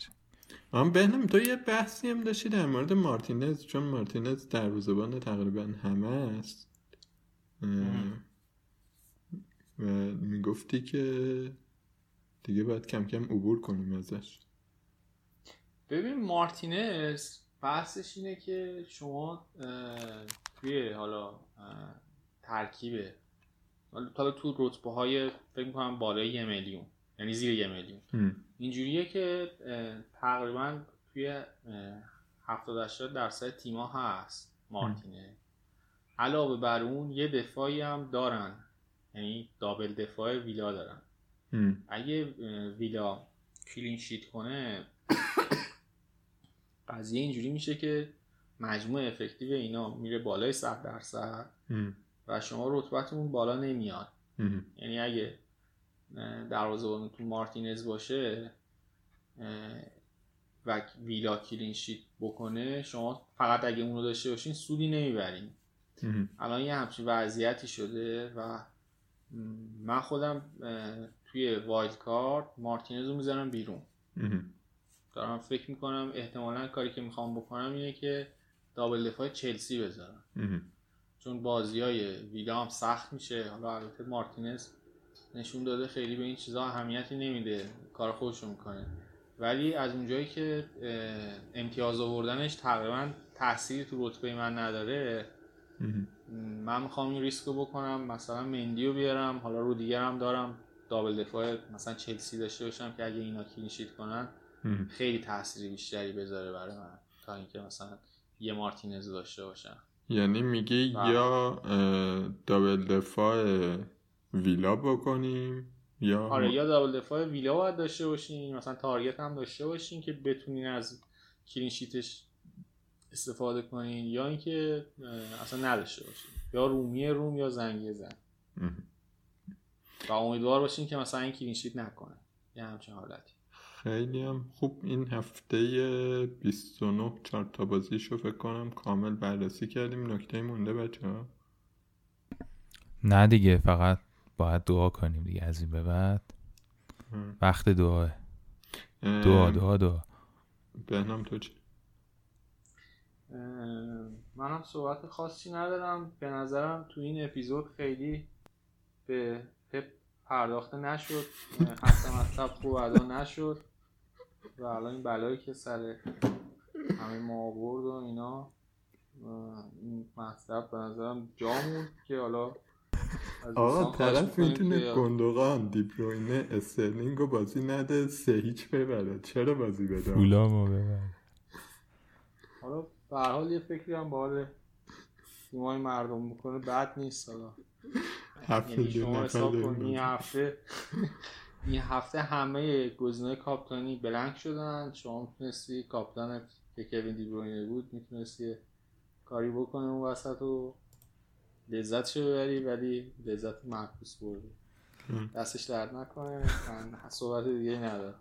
آم بهنم تو یه بحثی هم داشتی در مورد مارتینز چون مارتینز دروازه‌بان تقریبا همه است. و می‌گفتی که دیگه باید کم کم عبور کنیم ازش. ببین مارتینز بحثش اینه که شما توی حالا ترکیب حالا تو رتبه های فکر می‌کنم بالای یه میلیون یعنی زیر یه میلیون. اینجوریه که تقریبا توی 70 80 درصد تیما هست مارتینه. علاوه بر اون یه دفاعی هم دارن. یعنی دابل دفاع ویلا دارن. اگه ویلا کلین شیت کنه قضیه اینجوری میشه که مجموع افکتیو اینا میره بالای 100 درصد و شما رتبتمون بالا نمیاد. یعنی اگه دروازه‌بانتون مارتینز باشه و ویلا کلین شیت بکنه شما فقط اگه اونو داشته باشین سودی نمی‌برین. الان یه همچین وضعیتی شده و من خودم توی وایلد کارت مارتینز رو می‌ذارم بیرون. دارم فکر می‌کنم احتمالا کاری که می‌خوام بکنم اینه که دابل دفاع چلسی بذارم. چون بازی های ویلا هم سخت میشه. حالا البته مارتینز نشون داده خیلی به این چیزها اهمیتی نمیده کار خودشو می‌کنه. ولی از اونجایی که امتیاز آوردنش تقریبا تأثیری تو رتبه من نداره من می‌خوام این ریسکو بکنم مثلا مندیو بیارم حالا رودیگرم دارم double دفاع مثلا چلسی داشته باشم که اگه اینا clean sheet کنن خیلی تاثیر بیشتری بذاره برای من تا اینکه مثلا یه مارتینز داشته باشم. یعنی میگی. یا double دفاع ویلا بکنیم یا آره یا double دفاع ویلا باید داشته باشین مثلا تارگت هم داشته باشین که بتونین از clean sheet ش استفاده کنین یا اینکه اصلا نداشته باشین یا رومی روم یا زنگی زن. و امیدوار باشین که مثلا این clean sheet نکنه. یه همچین حالتی. خیلی هم خوب. این هفته 29 چهار تا بازیشو فکر کنم کامل بررسی کردیم. نکته مونده بچه ها نه دیگه فقط باید دعا کنیم دیگه از این به بعد. وقت دعاه دعا دعا دعا. بهنام تو چی؟ منم صحبت خاصی ندارم. به نظرم تو این اپیزود خیلی به پپ پرداخته نشد. حتی مطلب خوب ادا نشد. و الان این بلایی که سر همه ما آورد و اینا این مطلب به نظرم جا که حالا آقا طرف می‌تونه که- گندوقان دیبروینه استرلینگ رو بازی نده سه هیچ ببره. چرا بازی بده؟ پولامو ببر حالا به هر حال یه فکری هم باره تیمای مردم می‌کنه بد نیست حالا. هفته یعنی دو شما حساب کن این. هفته این هفته همه گزینه کاپتانی بلنک شدن. شما می‌تونستی کاپتانت که کوین دیبروینه بود می‌تونستی کاری بکنه اون وسط و لذتشو ببری ولی لذت معکوس بردی. دستش درد نکنه. من صحبت دیگه ندارم.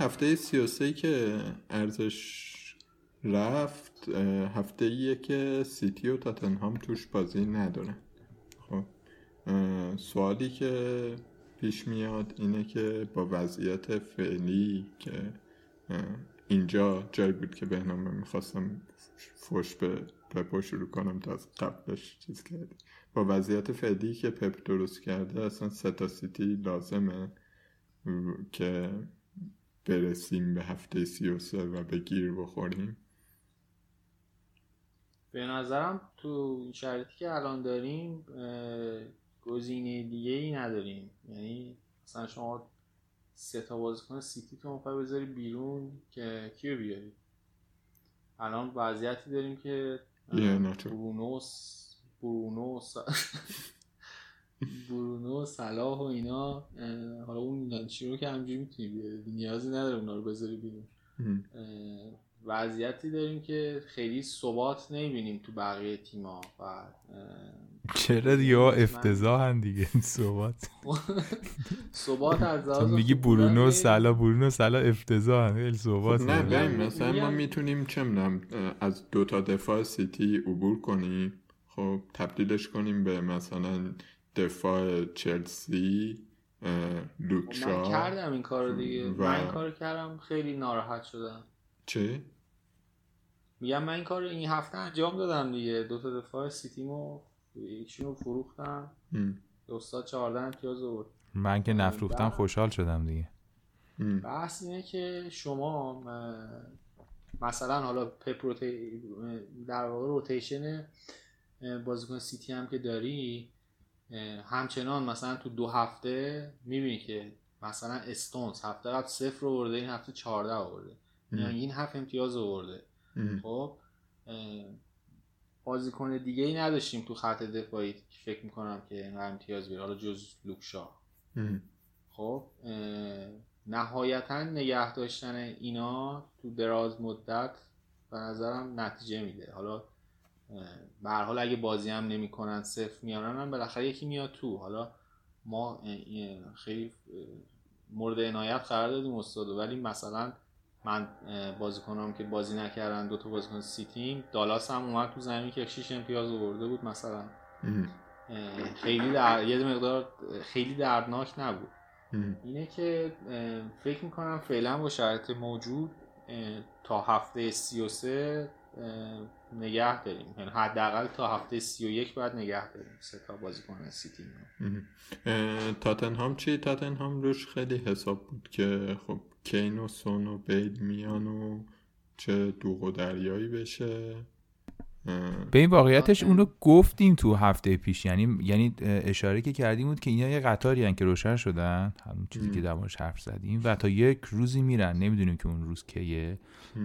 هفته 33 که ارزش رفت هفته ایه که سیتی و تاتنهام توش بازی ندارن خب سوالی که پیش میاد اینه که با وضعیت فعلی که اینجا جایی بود که بهنامه می‌خواستم فوش به پپو شروع کنم تا از قبلش چیز کردی. با وضعیت فعلی که پپ درست کرده اصلا سه تا سیتی لازمه که برسیم به هفته سی و سه و به گیر بخوریم؟ به نظرم تو این شرایطی که الان داریم گزینه دیگه ای نداریم. یعنی مثلا شما سه تا بازیکن سیتی تو می‌خوای بذاری بیرون که کیو بیاری؟ الان وضعیتی داریم که یه ناچو. برونو برونو صلاح و اینا حالا اون نانچی رو که همجوری می‌تونی نیازی نداره اونا رو بذاری بیرون. وضعیتی داریم که خیلی ثبات نمی‌بینیم تو بقیه تیما و چرا دیگه افتضاحن دیگه؟ این صحبت ثبات از تو لحاظ میگی برونو سلا برونو سلا افتضاحن. خیلی صحبت خب نه. ببین مثلا ما می‌تونیم چه می‌دونم از دو تا دفاع سیتی عبور کنیم. خب تبدیلش کنیم به مثلا دفاع چلسی اه، خب لوکشا من کردم این کار دیگه و- من این کار کردم خیلی ناراحت شدم چه؟ میگم من این کار این هفته انجام دادم دیگه دو تا دفاع سیتیمو یکیشون رو فروختم. استاد 14 امتیاز آورد من که نفروختم خوشحال شدم دیگه. بحث اینه که شما مثلا حالا پپ روتی... در واقع روتیشن بازیکن سیتی هم که داری همچنان مثلا تو دو هفته می‌بینی که مثلا استونز هفته قبل صفر آورده این هفته 14 آورده. یعنی این هفت امتیاز آورده. خب بازیکن دیگه ای نداشتیم تو خط دفاعی که فکر می‌کنم که اینقدر امتیاز بیاره. حالا جز لوکشا. خب نهایتا نگه داشتن اینا تو دراز مدت به نظرم نتیجه میده. حالا به هر حال اگه بازی هم نمی‌کنن صفر میارن هم بالاخره یکی میاد تو. حالا ما خیلی مورد عنایت قرار دادیم استادو. ولی مثلا من بازیکنام که بازی نکردن دو تا بازیکن سیتیم دالاس هم اومد تو زمین که 6 امتیاز آورده بود مثلا. خیلی در یه مقدار خیلی دردناک نبود. اینه که فکر می‌کنم فعلا با شرایط موجود تا هفته سی و سه اه، نگه داریم. یعنی حداقل تا هفته سی و یک باید نگه داریم. سه تا بازیکن سیتی تاتنهام چی؟ تاتنهام روش خیلی حساب بود که خب کین و سون و بیل میان و چه دوغ و دریایی بشه. به این واقعیتش. اونو گفتیم تو هفته پیش. یعنی یعنی اشاره که کردیم بود که اینا یه قطاری هن که روشن شدن. همون چیزی که در موردش حرف زدیم. و تا یک روزی میرن. نمی‌دونیم که اون روز کیه.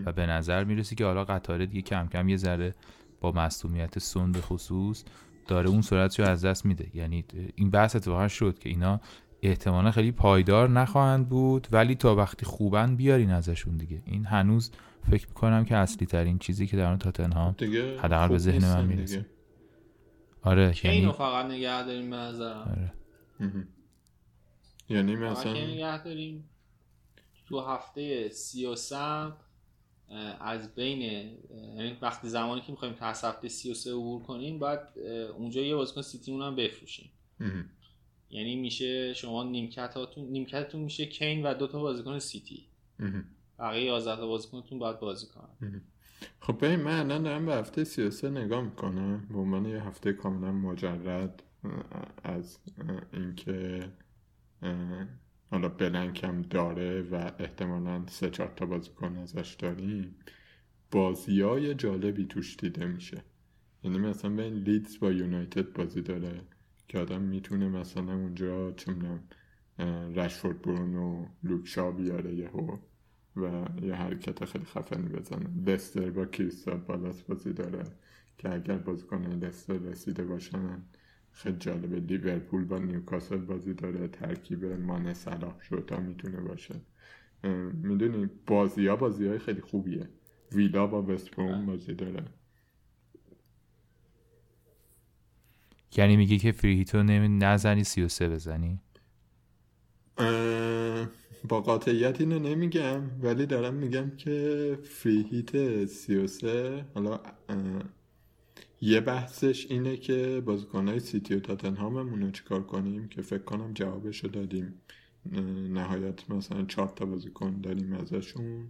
و به نظر می‌رسه که حالا قطاره دیگه کم کم یه ذره با مصومیت سون به خصوص داره اون سرعتشو از دست میده. یعنی این بحث اتفاقا شد که اینا احتمالا خیلی پایدار نخواهند بود ولی تا وقتی خوبن بیارین ازشون دیگه. این هنوز فکر می‌کنم که اصلی ترین چیزی که در اون تاتنهام حداقل به ذهن من می‌رسه. دیگه. آره کین یعنی رو فقط نگه داریم به نظرم آره. یعنی مثلا نگه داریم تو هفته سی و اه، از بین یعنی وقتی زمانی که می‌خوایم تا از هفته سی و سه عبور کنیم باید اونجا یه بازیکن سیتیمون هم بفروشیم. یعنی میشه شما نیمکتاتون نیمکتتون میشه کین و دو تا بازیکن سیتی. بقیه 11 تا بازیکنتون باید بازی کنن. خب ببین من الان دارم به هفته 33 نگاه می‌کنم. به عنوان یه هفته کاملا مجرد از اینکه حالا بلنکم داره و احتمالا سه چهار تا بازیکن ازش داریم بازی های جالبی توش دیده میشه. یعنی مثلا بین لیدز با یونایتد بازی داره که آدم می‌تونه مثلا اونجا چه رشفورد برون و لوکشا بیاره یهو. و یه حرکت خیلی خفنی بزنه. لستر با کریستال بالاس بازی داره که اگر بازیکن لستر رسیده باشن خیلی جالبه. لیورپول با نیوکاسل بازی داره. ترکیب مانه صلاح شوتا می‌تونه باشه. می‌دونی بازی ها بازی های خیلی خوبیه. ویلا با وستبروم بازی داره. یعنی میگه که فریهیتو نمی نزنی 33 بزنی؟ با قاطعیت اینو نمیگم ولی دارم میگم که فریهیت 33 حالا یه بحثش اینه که بازیکنهای سیتی و تاتنهاممون رو چیکار کنیم که فکر کنم جوابشو دادیم. نهایت مثلا چهار تا بازیکن داریم ازشون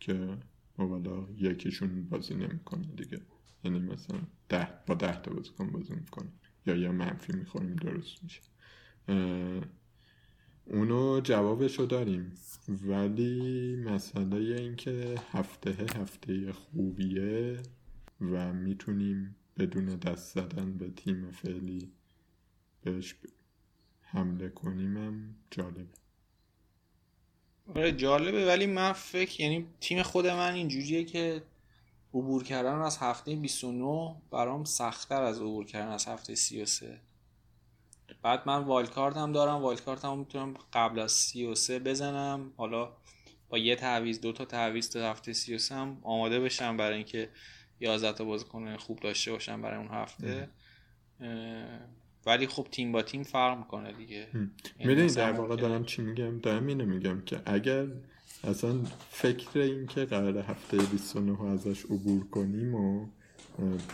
که والا یکیشون بازی نمی‌کنه دیگه. یعنی مثلا ده با ده تا بازیکن بازی می‌کنه یا یا منفی می‌خوریم درست میشه. اونو جوابشو داریم. ولی مسئله اینکه هفته هفته خوبیه و می‌تونیم بدون دست زدن به تیم فعلی بهش حمله کنیم هم جالبه. آره جالبه. ولی من فکر یعنی تیم خود من اینجوریه که عبور کردن از هفته 29 برام سختتر از عبور کردن از هفته 33 بعد من والکارت هم دارم. والکارت هم می‌تونم قبل از 33 بزنم. حالا با یه تعویض دو تا تعویض تا هفته 33 هم آماده بشم برای اینکه 11 تا بازیکن خوب داشته باشم برای اون هفته. ولی خب تیم با تیم فرق می‌کنه دیگه. می‌دونی در واقع دارم چی میگم؟ دارم اینو میگم که اگر اصلا فکر این که قرار هفته 29 ازش عبور کنیم و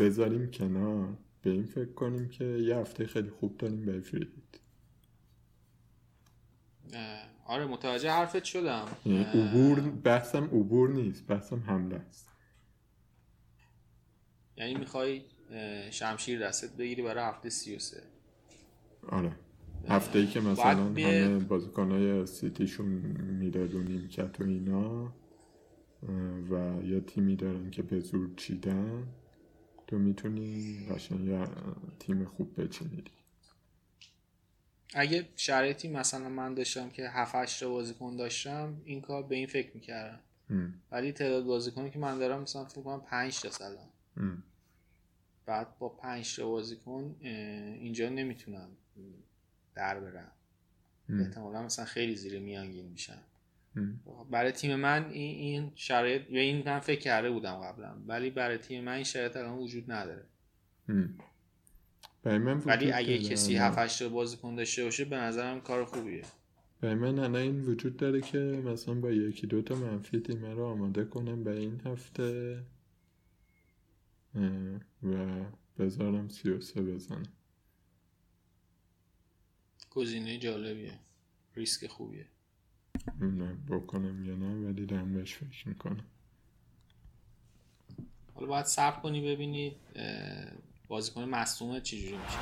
بذاریم کنار به این فکر کنیم که یه هفته خیلی خوب داریم به فریدید آره متوجه حرفت شدم. یعنی عبور بحثم عبور نیست بحثم حمله است. یعنی می‌خوای شمشیر دستت بگیری برای هفته 33 آره. هفته ای که مثلا همه بازیکنهای سیتیشون میره رو نیمکت و اینا و یا تیمی دارن که به زور چیدن. تو می‌تونی قشنگ یه تیم خوب بچینی. اگه شرایطی مثلا من داشتم که 7 8 تا بازیکن داشتم این کار به این فکر می‌کردم. ولی تعداد بازیکنی که من دارم مثلا فکر کنم 5 تا سلام بعد با 5 تا بازیکن اینجا نمی‌تونم در برم. احتمالا مثلا خیلی زیر میانگین میشن برای تیم من این این شرایط و این من فکر کرده بودم قبلا ولی برای تیم من این شرایط الان وجود نداره. من ولی اگه کسی 7 8 بازیکن داشته باشه به نظرم کار خوبیه. برای من الان این وجود داره که مثلا با یکی دو تا منفی تیم رو آماده کنم به این هفته. و بذارم 33 بزنم گزینه جالبیه. ریسک خوبیه. نه بکنم یا نه ولی دارم بهش فکر می‌کنم. حالا باید صبر کنی ببینی بازیکن مصومه چجوری میشه.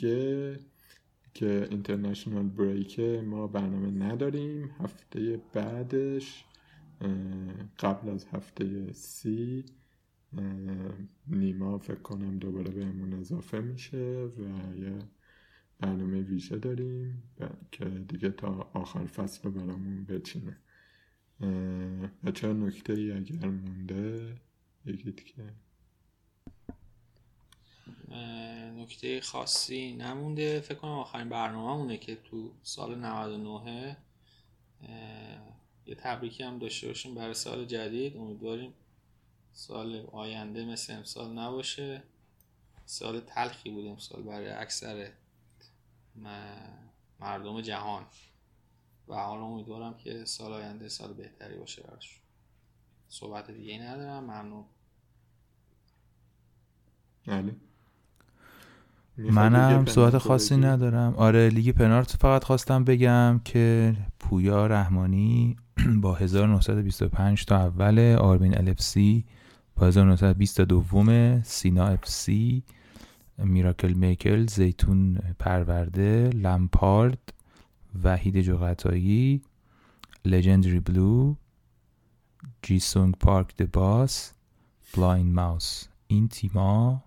دیگه که اینترنشنال بریک ما برنامه نداریم. هفته بعدش قبل از هفته سی نیما فکر کنم دوباره بهمون اضافه میشه و یه برنامه ویژه داریم که دیگه تا آخر فصل رو برامون بچینه. بچه نکته ای اگر مونده بگید که نکته خاصی نمونده. فکر کنم آخرین برنامه مونه که تو سال 99 یه تبریکی هم داشته باشیم برای سال جدید. امیدواریم سال آینده مثل امسال نباشه. سال تلخی بود امسال برای اکثر مردم جهان. و حالا امیدوارم که سال آینده سال بهتری باشه براش. صحبت دیگه ندارم. ممنون. علی منم صحبت خاصی ندارم. آره لیگ پنارت فقط خواستم بگم که پویا رحمانی با 1925 تا اول آرمین الفسی با 1922 سینا اف سی میراکل میکل زیتون پرورده لمپارد وحید جغتایی لژندری بلو جیسونگ پارک دباس بلاین ماوس. این تیما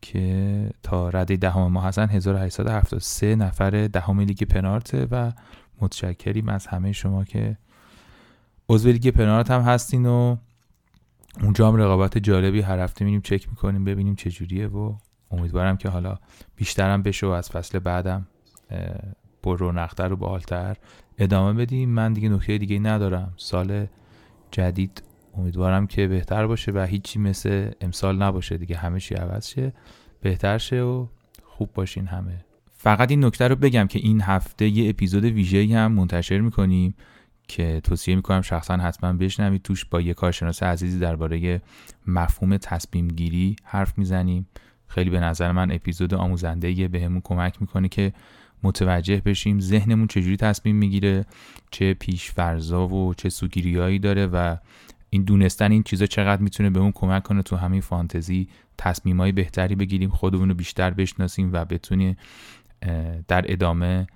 که تا رده دهم ما هستن 1873 نفر دهم لیگ پنارته و متشکریم از همه شما که عضو لیگ پنارت هم هستین و اونجا هم رقابت جالبی هر هفته میریم چک می‌کنیم ببینیم چجوریه و امیدوارم که حالا بیشترم بشه و از فصل بعدم پر رونقتر و بالتر ادامه بدیم. من دیگه نکته دیگه ندارم. سال جدید امیدوارم که بهتر باشه و هیچی مثل امسال نباشه. دیگه همه چی عوض شه. بهتر شه و خوب باشین همه. فقط این نکته رو بگم که این هفته یه اپیزود ویژه‌ای هم منتشر می‌کنیم که توصیه می‌کنم شخصا حتما بشنوید. توش با یه کارشناس عزیزی درباره مفهوم تصمیم گیری حرف می‌زنیم. خیلی به نظر من اپیزود آموزنده بهمون کمک می‌کنه که متوجه بشیم ذهنمون چجوری تصمیم می‌گیره چه پیش فرضا و چه سوگیریایی داره و این دونستن این چیزا چقدر می‌تونه به اون کمک کنه تو همین فانتزی تصمیمای بهتری بگیریم خودمون رو بیشتر بشناسیم و بتونیم در ادامه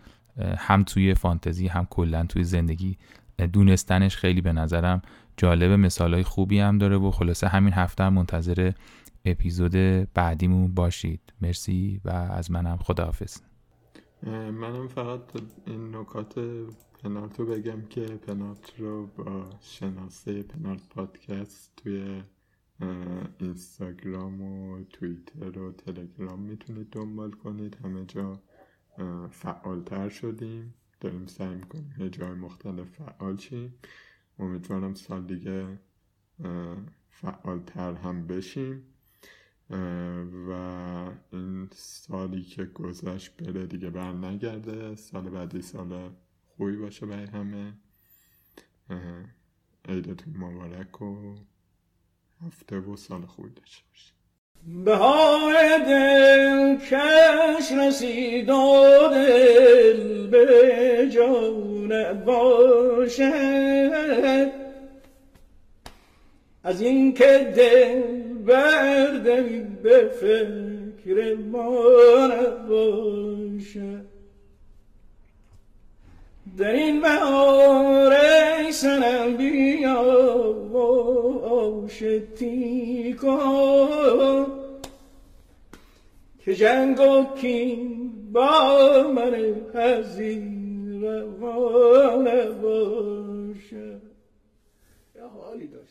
هم توی فانتزی هم کلا توی زندگی دونستنش خیلی به نظرم جالب مثالای خوبی هم داره و خلاصه همین هفته منتظر اپیزود بعدیمون باشید. مرسی و از منم خداحافظ. منم فقط این نکات پنارت رو بگم که پنارت رو با شناسه پنارت پادکست توی اینستاگرام و توییتر و تلگرام می‌تونید دنبال کنید. همه جا فعالتر شدیم. داریم سعی می‌کنیم یه جای مختلف فعال شیم. امیدوارم سال دیگه فعالتر هم بشیم. و این سالی که گذشت بره دیگه بر نگرده سال بعدی سال خوبی باشه برای همه. عیدتون مبارک و هفته و سال خوبی داشته باشید. بهار دل کش رسید و دل به جان باشد. از اینکه دل بردمی به فکر ما نباشد. در این بهار سنم بیا و آشتی کن که جنگ و کین با من حزین روانه باشد یه حالی داشت